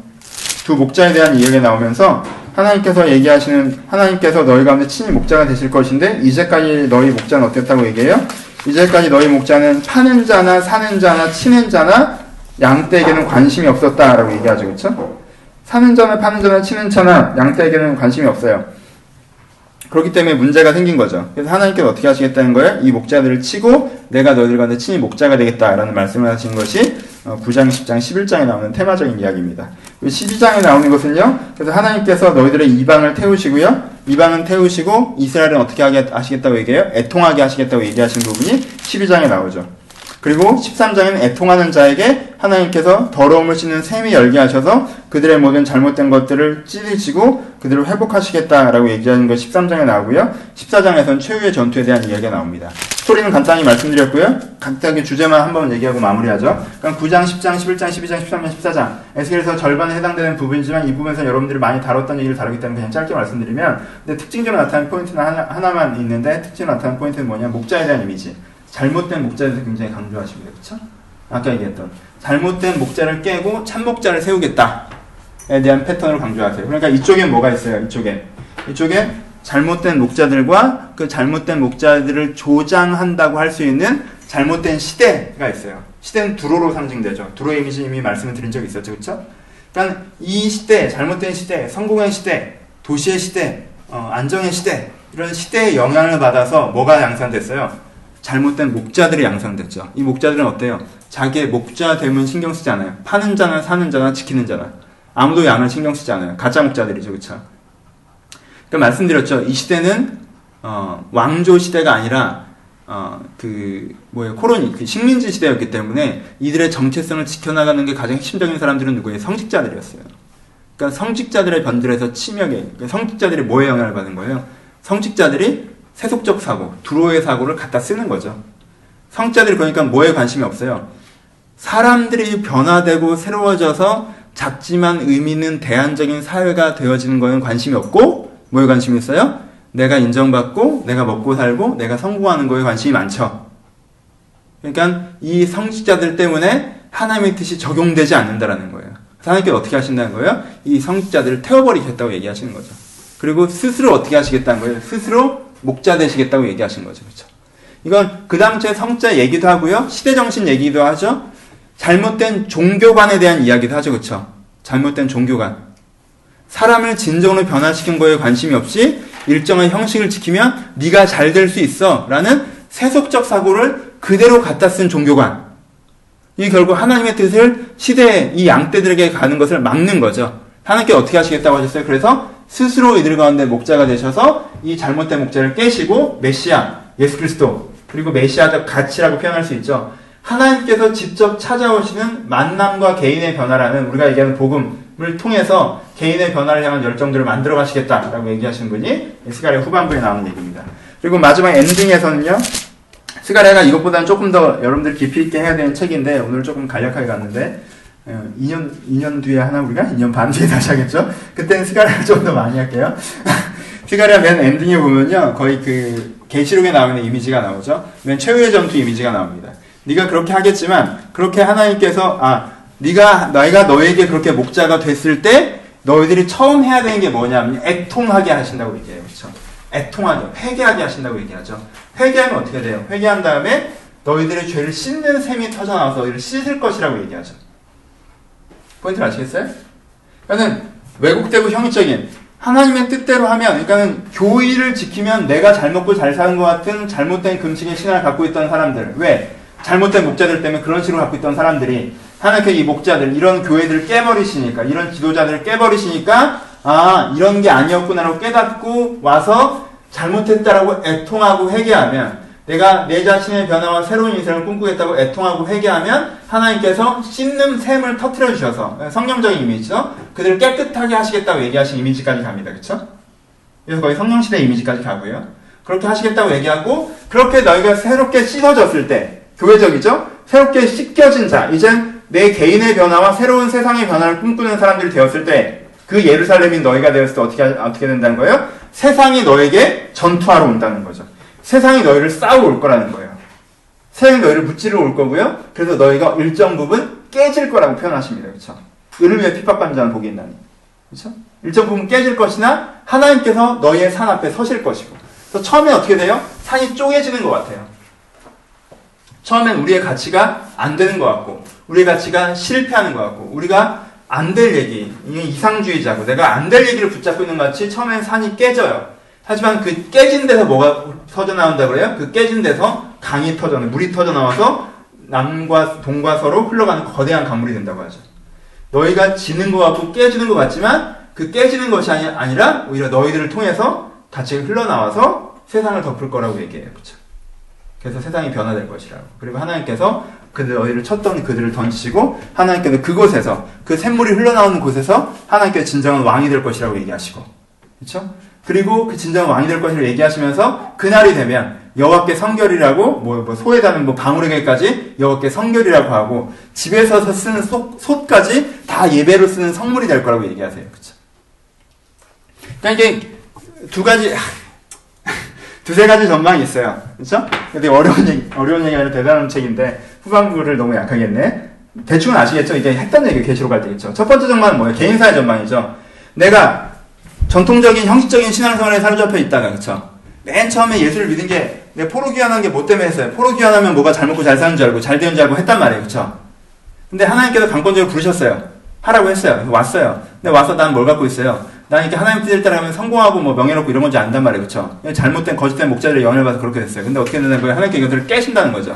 두 목자에 대한 이야기가 나오면서 하나님께서 얘기하시는, 하나님께서 너희 가운데 친히 목자가 되실 것인데, 이제까지 너희 목자는 어땠다고 얘기해요? 이제까지 너희 목자는 파는 자나 사는 자나 치는 자나 양떼에게는 관심이 없었다라고 얘기하죠. 그렇죠? 사는 자나 파는 자나 치는 자나 양떼에게는 관심이 없어요. 그렇기 때문에 문제가 생긴 거죠. 그래서 하나님께서 어떻게 하시겠다는 거예요? 이 목자들을 치고 내가 너희들 가운데 친히 목자가 되겠다라는 말씀을 하신 것이 9장, 10장, 11장에 나오는 테마적인 이야기입니다. 12장에 나오는 것은요. 그래서 하나님께서 너희들의 이방을 태우시고요. 이방은 태우시고 이스라엘은 어떻게 하시겠다고 얘기해요? 애통하게 하시겠다고 얘기하신 부분이 12장에 나오죠. 그리고 13장에는 애통하는 자에게 하나님께서 더러움을 씻는 샘이 열게 하셔서 그들의 모든 잘못된 것들을 찢으시고 그들을 회복하시겠다라고 얘기하는 것 13장에 나오고요. 14장에서는 최후의 전투에 대한 이야기가 나옵니다. 스토리는 간단히 말씀드렸고요. 각각의 주제만 한번 얘기하고 마무리하죠. 그럼 9장, 10장, 11장, 12장, 13장, 14장. 에스겔에서 절반에 해당되는 부분이지만 이 부분에서 여러분들이 많이 다뤘던 얘기를 다루기 때문에 그냥 짧게 말씀드리면 근데 특징적으로 나타나는 포인트는 하나, 만 있는데 특징으로 나타나는 포인트는 뭐냐? 목자에 대한 이미지. 잘못된 목자에 대해서 굉장히 강조하십니다. 그렇죠? 아까 얘기했던 잘못된 목자를 깨고 참 목자를 세우겠다에 대한 패턴을 강조하세요. 그러니까 이쪽에 뭐가 있어요? 이쪽에 이쪽에 잘못된 목자들과 그 잘못된 목자들을 조장한다고 할 수 있는 잘못된 시대가 있어요. 시대는 두로로 상징되죠. 두로 이미지 이미 말씀을 드린 적이 있었죠. 그렇죠? 그러니까 이 시대, 잘못된 시대, 성공의 시대, 도시의 시대, 어, 안정의 시대 이런 시대의 영향을 받아서 뭐가 양산됐어요? 잘못된 목자들이 양상됐죠. 이 목자들은 어때요? 자기의 목자 됨은 신경 쓰지 않아요. 파는 자나 사는 자나 지키는 자나. 아무도 양을 신경 쓰지 않아요. 가짜 목자들이죠. 그쵸? 그러니까 말씀드렸죠. 이 시대는, 어, 왕조 시대가 아니라, 어, 그, 뭐예요. 코로니, 그 식민지 시대였기 때문에 이들의 정체성을 지켜나가는 게 가장 핵심적인 사람들은 누구예요? 성직자들이었어요. 그러니까 성직자들의 변들에서 치명에, 그러니까 성직자들이 뭐에 영향을 받은 거예요? 성직자들이 세속적 사고, 두로의 사고를 갖다 쓰는 거죠. 성자들이 그러니까 뭐에 관심이 없어요. 사람들이 변화되고 새로워져서 작지만 의미 있는 대안적인 사회가 되어지는 거에는 관심이 없고 뭐에 관심이 있어요? 내가 인정받고 내가 먹고 살고 내가 성공하는 거에 관심이 많죠. 그러니까 이 성직자들 때문에 하나님의 뜻이 적용되지 않는다라는 거예요. 하나님께서 어떻게 하신다는 거예요? 이 성직자들을 태워버리겠다고 얘기하시는 거죠. 그리고 스스로 어떻게 하시겠다는 거예요? 스스로 목자 되시겠다고 얘기하신 거죠. 그렇죠? 이건 그 당시의 성자 얘기도 하고요. 시대 정신 얘기도 하죠. 잘못된 종교관에 대한 이야기도 하죠. 그렇죠? 잘못된 종교관. 사람을 진정으로 변화시킨 거에 관심이 없이 일정한 형식을 지키면 네가 잘 될 수 있어라는 세속적 사고를 그대로 갖다 쓴 종교관. 이 결국 하나님의 뜻을 시대의 이 양떼들에게 가는 것을 막는 거죠. 하나님께 어떻게 하시겠다고 하셨어요? 그래서 스스로 이들 가운데 목자가 되셔서 이 잘못된 목자를 깨시고 메시아, 예수 그리스도, 그리고 메시아적 가치라고 표현할 수 있죠. 하나님께서 직접 찾아오시는 만남과 개인의 변화라는 우리가 얘기하는 복음을 통해서 개인의 변화를 향한 열정들을 만들어 가시겠다라고 얘기하시는 분이 스가랴 후반부에 나오는 얘기입니다. 그리고 마지막 엔딩에서는요. 스가랴가 이것보다는 조금 더 여러분들 깊이 있게 해야 되는 책인데 오늘 조금 간략하게 갔는데 2년, 어, 2년 뒤에 하나 우리가? 2년 반 뒤에 다시 하겠죠? 그때는 스가랴를 좀더 많이 할게요. 스가랴 맨 ending에 보면요. 거의 그, 계시록에 나오는 이미지가 나오죠? 맨 최후의 전투 이미지가 나옵니다. 네가 그렇게 하겠지만, 그렇게 하나님께서, 아, 네가, 너희가 너에게 그렇게 목자가 됐을 때, 너희들이 처음 해야 되는 게 뭐냐면, 애통하게 하신다고 얘기해요. 그렇죠? 애통하게, 회개하게 하신다고 얘기하죠. 회개하면 어떻게 돼요? 회개한 다음에, 너희들의 죄를 씻는 셈이 터져나와서 너희를 씻을 것이라고 얘기하죠. 포인트를 아시겠어요? 그러니까는 왜곡되고 형이적인 하나님의 뜻대로 하면, 그러니까는 교의를 지키면 내가 잘 먹고 잘 사는 것 같은 잘못된 금식의 신앙을 갖고 있던 사람들. 왜? 잘못된 목자들 때문에 그런 식으로 갖고 있던 사람들이 하나님께 이 목자들, 이런 교회들을 깨버리시니까, 이런 지도자들을 깨버리시니까, 아, 이런 게 아니었구나라고 깨닫고 와서 잘못했다라고 애통하고 회개하면 내가 내 자신의 변화와 새로운 인생을 꿈꾸겠다고 애통하고 회개하면 하나님께서 씻는 샘을 터트려 주셔서 성령적인 이미지죠. 그들을 깨끗하게 하시겠다고 얘기하신 이미지까지 갑니다. 그렇죠? 그래서 거의 성령 시대 이미지까지 가고요. 그렇게 하시겠다고 얘기하고 그렇게 너희가 새롭게 씻어졌을 때 교회적이죠. 새롭게 씻겨진 자 이제 내 개인의 변화와 새로운 세상의 변화를 꿈꾸는 사람들이 되었을 때 그 예루살렘인 너희가 되었을 때 어떻게 어떻게 된다는 거예요? 세상이 너에게 전투하러 온다는 거죠. 세상이 너희를 싸우러 올 거라는 거예요. 세상이 너희를 무찌르러 올 거고요. 그래서 너희가 일정 부분 깨질 거라고 표현하십니다. 그렇죠? 은을 위해 핍박받는 자는 복이 있나니. 그렇죠? 일정 부분 깨질 것이나 하나님께서 너희의 산 앞에 서실 것이고. 그래서 처음에 어떻게 돼요? 산이 쪼개지는 것 같아요. 처음엔 우리의 가치가 안 되는 것 같고, 우리의 가치가 실패하는 것 같고, 우리가 안 될 얘기, 이상주의자고, 내가 안 될 얘기를 붙잡고 있는 것 같이 처음엔 산이 깨져요. 하지만 그 깨진 데서 뭐가 터져 나온다 그래요? 그 깨진 데서 강이 터져, 물이 터져 나와서 남과 동과 서로 흘러가는 거대한 강물이 된다고 하죠. 너희가 지는 것 같고 깨지는 것 같지만 그 깨지는 것이 아니, 아니라 오히려 너희들을 통해서 같이 흘러나와서 세상을 덮을 거라고 얘기해요. 그렇죠? 그래서 세상이 변화될 것이라고. 그리고 하나님께서 그들 너희를 쳤던 그들을 던지시고 하나님께서 그곳에서 그 샘물이 흘러나오는 곳에서 하나님께서 진정한 왕이 될 것이라고 얘기하시고. 그렇죠? 그리고 그 진정한 왕이 될 것이라고 얘기하시면서 그날이 되면 여호와께 성결이라고 뭐, 뭐 소에 다는 뭐 방울에게까지 여호와께 성결이라고 하고 집에서 쓰는 소, 솥까지 다 예배로 쓰는 성물이 될 거라고 얘기하세요. 그렇죠? 그러니까 이게 두 가지 두세 가지 전망이 있어요. 그렇죠? 근데 어려운 얘기, 어려운 얘기 아니라 대단한 책인데 후반부를 너무 약하게 했네. 대충은 아시겠죠? 이게 했던 얘기 계시로 갈 때겠죠. 첫 번째 전망은 뭐예요? 개인사의 전망이죠. 내가 전통적인 형식적인 신앙생활에 사로잡혀 있다가 그렇죠? 맨 처음에 예수를 믿은 게 내 포로 귀환한 게 뭐 때문에 했어요? 포로 귀환하면 뭐가 잘 먹고 잘 사는 줄 알고 잘 되는 줄 알고 했단 말이에요. 그렇죠? 근데 하나님께서 강권적으로 부르셨어요. 하라고 했어요. 왔어요. 근데 와서 난 뭘 갖고 있어요? 난 이렇게 하나님 뜻을 따라가면 성공하고 뭐 명예롭고 이런 건지 안단 말이에요. 그쵸? 잘못된 거짓된 목자들의 영향을 받아서 그렇게 됐어요. 근데 어떻게 되는 거예요? 하나님께 이것들을 깨신다는 거죠.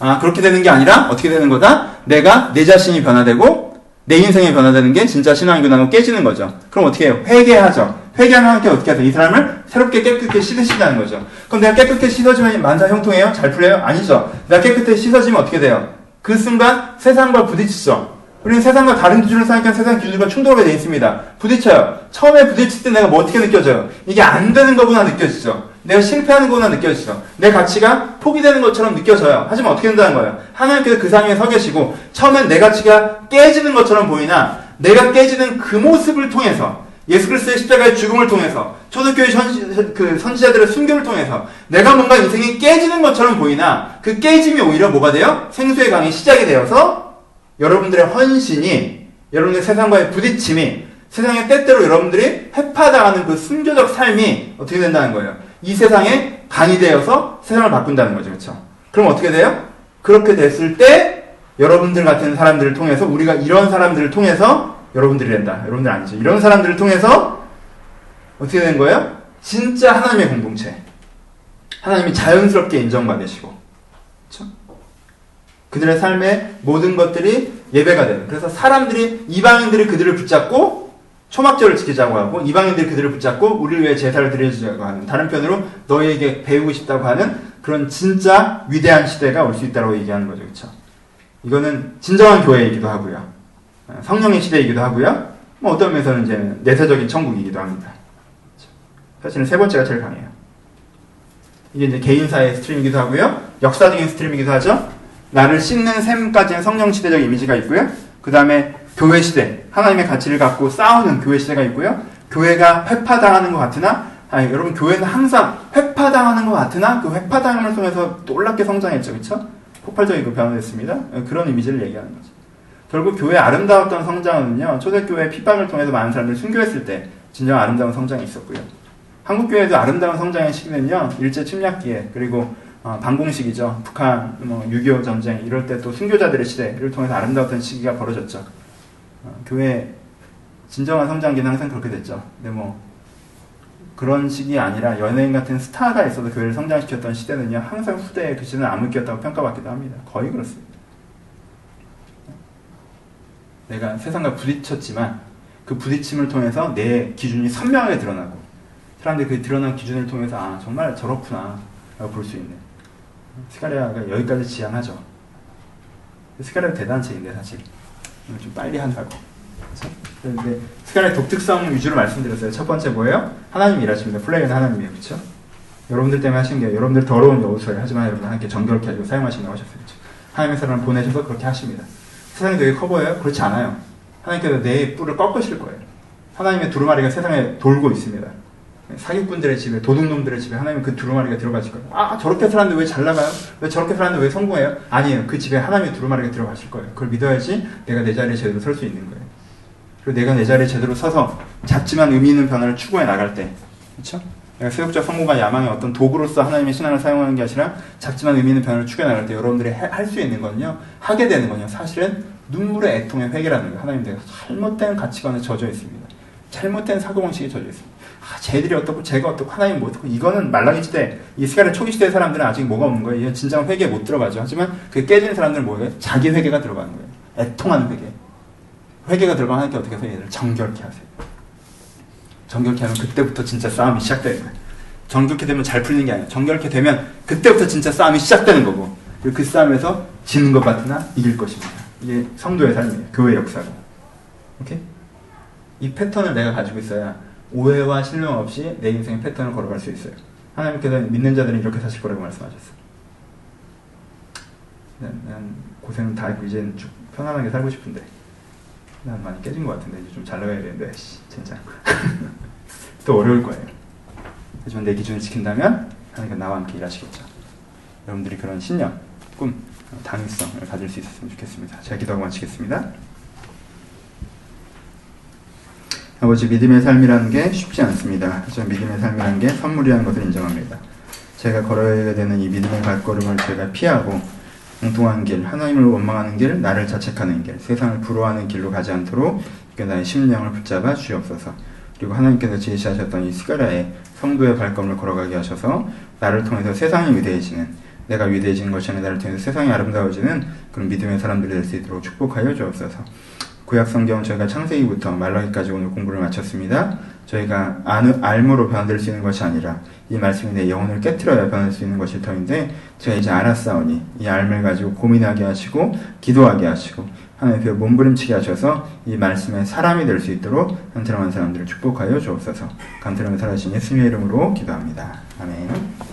아, 그렇게 되는 게 아니라 어떻게 되는 거다? 내가 내 자신이 변화되고 내 인생이 변화되는 게 진짜 신앙이구나 하고 깨지는 거죠. 그럼 어떻게 해요? 회개하죠. 회개하면 하나님께 어떻게 하세요? 이 사람을 새롭게 깨끗게 씻으시다는 거죠. 그럼 내가 깨끗게 씻어지면 만사 형통해요? 잘 풀려요? 아니죠. 내가 깨끗하게 씻어지면 어떻게 돼요? 그 순간 세상과 부딪히죠. 우리는 세상과 다른 기준을 생각하면 세상 기준과 충돌하게 되어 있습니다. 부딪혀요. 처음에 부딪힐 때 내가 뭐 어떻게 느껴져요? 이게 안 되는 거구나 느껴지죠. 내가 실패하는 거구나 느껴지죠. 내 가치가 포기되는 것처럼 느껴져요. 하지만 어떻게 된다는 거예요? 하나님께서 그 상에 서 계시고 처음엔 내 가치가 깨지는 것처럼 보이나 내가 깨지는 그 모습을 통해서 예수 그리스도의 십자가의 죽음을 통해서 초대교회 그 선지자들의 순교를 통해서 내가 뭔가 인생이 깨지는 것처럼 보이나 그 깨짐이 오히려 뭐가 돼요? 생수의 강이 시작이 되어서 여러분들의 헌신이 여러분의 세상과의 부딪힘이 세상에 때때로 여러분들이 해파당하는 그 순교적 삶이 어떻게 된다는 거예요? 이 세상에 강이 되어서 세상을 바꾼다는 거죠. 그렇죠? 그럼 어떻게 돼요? 그렇게 됐을 때 여러분들 같은 사람들을 통해서 우리가 이런 사람들을 통해서 여러분들이 된다. 여러분들 아니죠. 이런 사람들을 통해서 어떻게 된 거예요? 진짜 하나님의 공동체. 하나님이 자연스럽게 인정받으시고. 그렇죠? 그들의 삶의 모든 것들이 예배가 되는. 그래서 사람들이 이방인들이 그들을 붙잡고 초막절을 지키자고 하고 이방인들이 그들을 붙잡고 우리를 위해 제사를 드려주자고 하는 다른 편으로 너희에게 배우고 싶다고 하는 그런 진짜 위대한 시대가 올 수 있다고 얘기하는 거죠. 그렇죠? 이거는 진정한 교회이기도 하고요. 성령의 시대이기도 하고요. 뭐 어떤 면에서는 이제 내세적인 천국이기도 합니다. 사실은 세 번째가 제일 강해요. 이게 이제 개인사의 stream이기도 하고요. 역사적인 stream이기도 하죠. 나를 씻는 샘까지는 성령 시대적 이미지가 있고요. 그 다음에 교회 시대, 하나님의 가치를 갖고 싸우는 교회 시대가 있고요. 교회가 훼파당하는 것 같으나, 아니, 여러분, 교회는 항상 훼파당하는 것 같으나, 그 훼파당함을 통해서 놀랍게 성장했죠. 그쵸? 폭발적인 그 변화됐습니다. 그런 이미지를 얘기하는 거죠. 결국 교회 아름다웠던 성장은요, 초대교회 핍박을 통해서 많은 사람들이 순교했을 때, 진정 아름다운 성장이 있었고요. 한국교회도 아름다운 성장의 시기는요, 일제 침략기에, 그리고 어, 반공식이죠. 북한, 뭐, 6.25 전쟁, 이럴 때 또 순교자들의 시대를 통해서 아름다웠던 시기가 벌어졌죠. 어, 교회, 진정한 성장기는 항상 그렇게 됐죠. 근데 뭐, 그런 식이 아니라 연예인 같은 스타가 있어도 교회를 성장시켰던 시대는요, 항상 후대의 글씨는 암흑기였다고 평가받기도 합니다. 거의 그렇습니다. 내가 세상과 부딪혔지만, 그 부딪힘을 통해서 내 기준이 선명하게 드러나고, 사람들이 그 드러난 기준을 통해서, 아, 정말 저렇구나, 라고 볼 수 있는. 스가랴가 여기까지 지향하죠. 스가랴가 대단한 책인데 사실 좀 빨리 한다고. 그렇죠? 근데 스가랴 독특성 위주로 말씀드렸어요. 첫 번째 뭐예요? 하나님 일하십니다. 플레이는 하나님이에요, 그렇죠? 여러분들 때문에 하신 게 여러분들 더러운 여호수아를 하지만 여러분 하나님께 정결케 하시고 사용하신다고 하셨어요. 그렇죠? 하나님의 사람을 보내셔서 그렇게 하십니다. 세상이 되게 커 보여요? 그렇지 않아요. 하나님께서 내 뿔을 꺾으실 거예요. 하나님의 두루마리가 세상에 돌고 있습니다. 사기꾼들의 집에, 도둑놈들의 집에 하나님은 그 두루마리가 들어가실 거예요. 아, 저렇게 살았는데 왜 잘 나가요? 왜 저렇게 살았는데 왜 성공해요? 아니에요. 그 집에 하나님의 두루마리가 들어가실 거예요. 그걸 믿어야지 내가 내 자리에 제대로 설 수 있는 거예요. 그리고 내가 내 자리에 제대로 서서 작지만 의미 있는 변화를 추구해 나갈 때, 그렇죠? 세속적 성공과 야망의 어떤 도구로서 하나님의 신앙을 사용하는 게 아니라 작지만 의미 있는 변화를 추구해 나갈 때 여러분들이 할 수 있는 건요, 하게 되는 건요, 사실은 눈물의 애통의 회개라는 거예요. 하나님 내가 잘못된 가치관에 젖어 있습니다. 잘못된 사고방식에 젖어 있습니다. 아, 쟤들이 어떻고 제가 어떻고 하나님 뭐 어떻고 이거는 말라기 시대 이 스가랴 초기 시대 사람들은 아직 뭐가 없는 거예요. 이건 진정 회개에 못 들어가죠. 하지만 그 깨지는 사람들은 뭐예요? 자기 회개가 들어가는 거예요. 애통하는 회개. 회개가 들어가면 하나님께 어떻게 하세요? 얘들 정결케 하세요. 정결케 하면 그때부터 진짜 싸움이 시작되는 거예요. 정결케 되면 잘 풀리는 게 아니에요. 정결케 되면 그때부터 진짜 싸움이 시작되는 거고 그리고 그 싸움에서 지는 것 같으나 이길 것입니다. 이게 성도의 삶이에요. 교회 역사고. 오케이? 이 패턴을 내가 가지고 있어야 오해와 신뢰 없이 내 인생의 패턴을 걸어갈 수 있어요. 하나님께서 믿는 자들은 이렇게 사실 거라고 말씀하셨어요. 난, 난 고생은 다 하고 이제는 쭉 편안하게 살고 싶은데 난 많이 깨진 것 같은데 이제 좀 잘 나가야 되는데 씨, 진짜 또 어려울 거예요. 하지만 내 기준을 지킨다면 하나님께 나와 함께 일하시겠죠. 여러분들이 그런 신념, 꿈, 당위성을 가질 수 있었으면 좋겠습니다. 제가 기도하고 마치겠습니다. 아버지 믿음의 삶이라는 게 쉽지 않습니다. 하지만 믿음의 삶이라는 게 선물이라는 것을 인정합니다. 제가 걸어야 되는 이 믿음의 발걸음을 제가 피하고 엉뚱한 길, 하나님을 원망하는 길, 나를 자책하는 길, 세상을 부러워하는 길로 가지 않도록 그 나의 심령을 붙잡아 주옵소서. 그리고 하나님께서 제시하셨던 이 스가랴의 성도의 발걸음을 걸어가게 하셔서 나를 통해서 세상이 위대해지는 내가 위대해지는 것이 아니라 나를 통해서 세상이 아름다워지는 그런 믿음의 사람들이 될 수 있도록 축복하여 주옵소서. 구약 성경 저희가 창세기부터 말라기까지 오늘 공부를 마쳤습니다. 저희가 안, 알므로 변화될 수 있는 것이 아니라 이 말씀이 내 영혼을 깨뜨려야 변할 수 있는 것일 터인데 제가 이제 알았사오니 이 알을 가지고 고민하게 하시고 기도하게 하시고 하나님께 몸부림치게 하셔서 이 말씀의 사람이 될 수 있도록 한트럼한 사람들을 축복하여 주옵소서. 감트럼에 살아신 예수님의 이름으로 기도합니다. 아멘.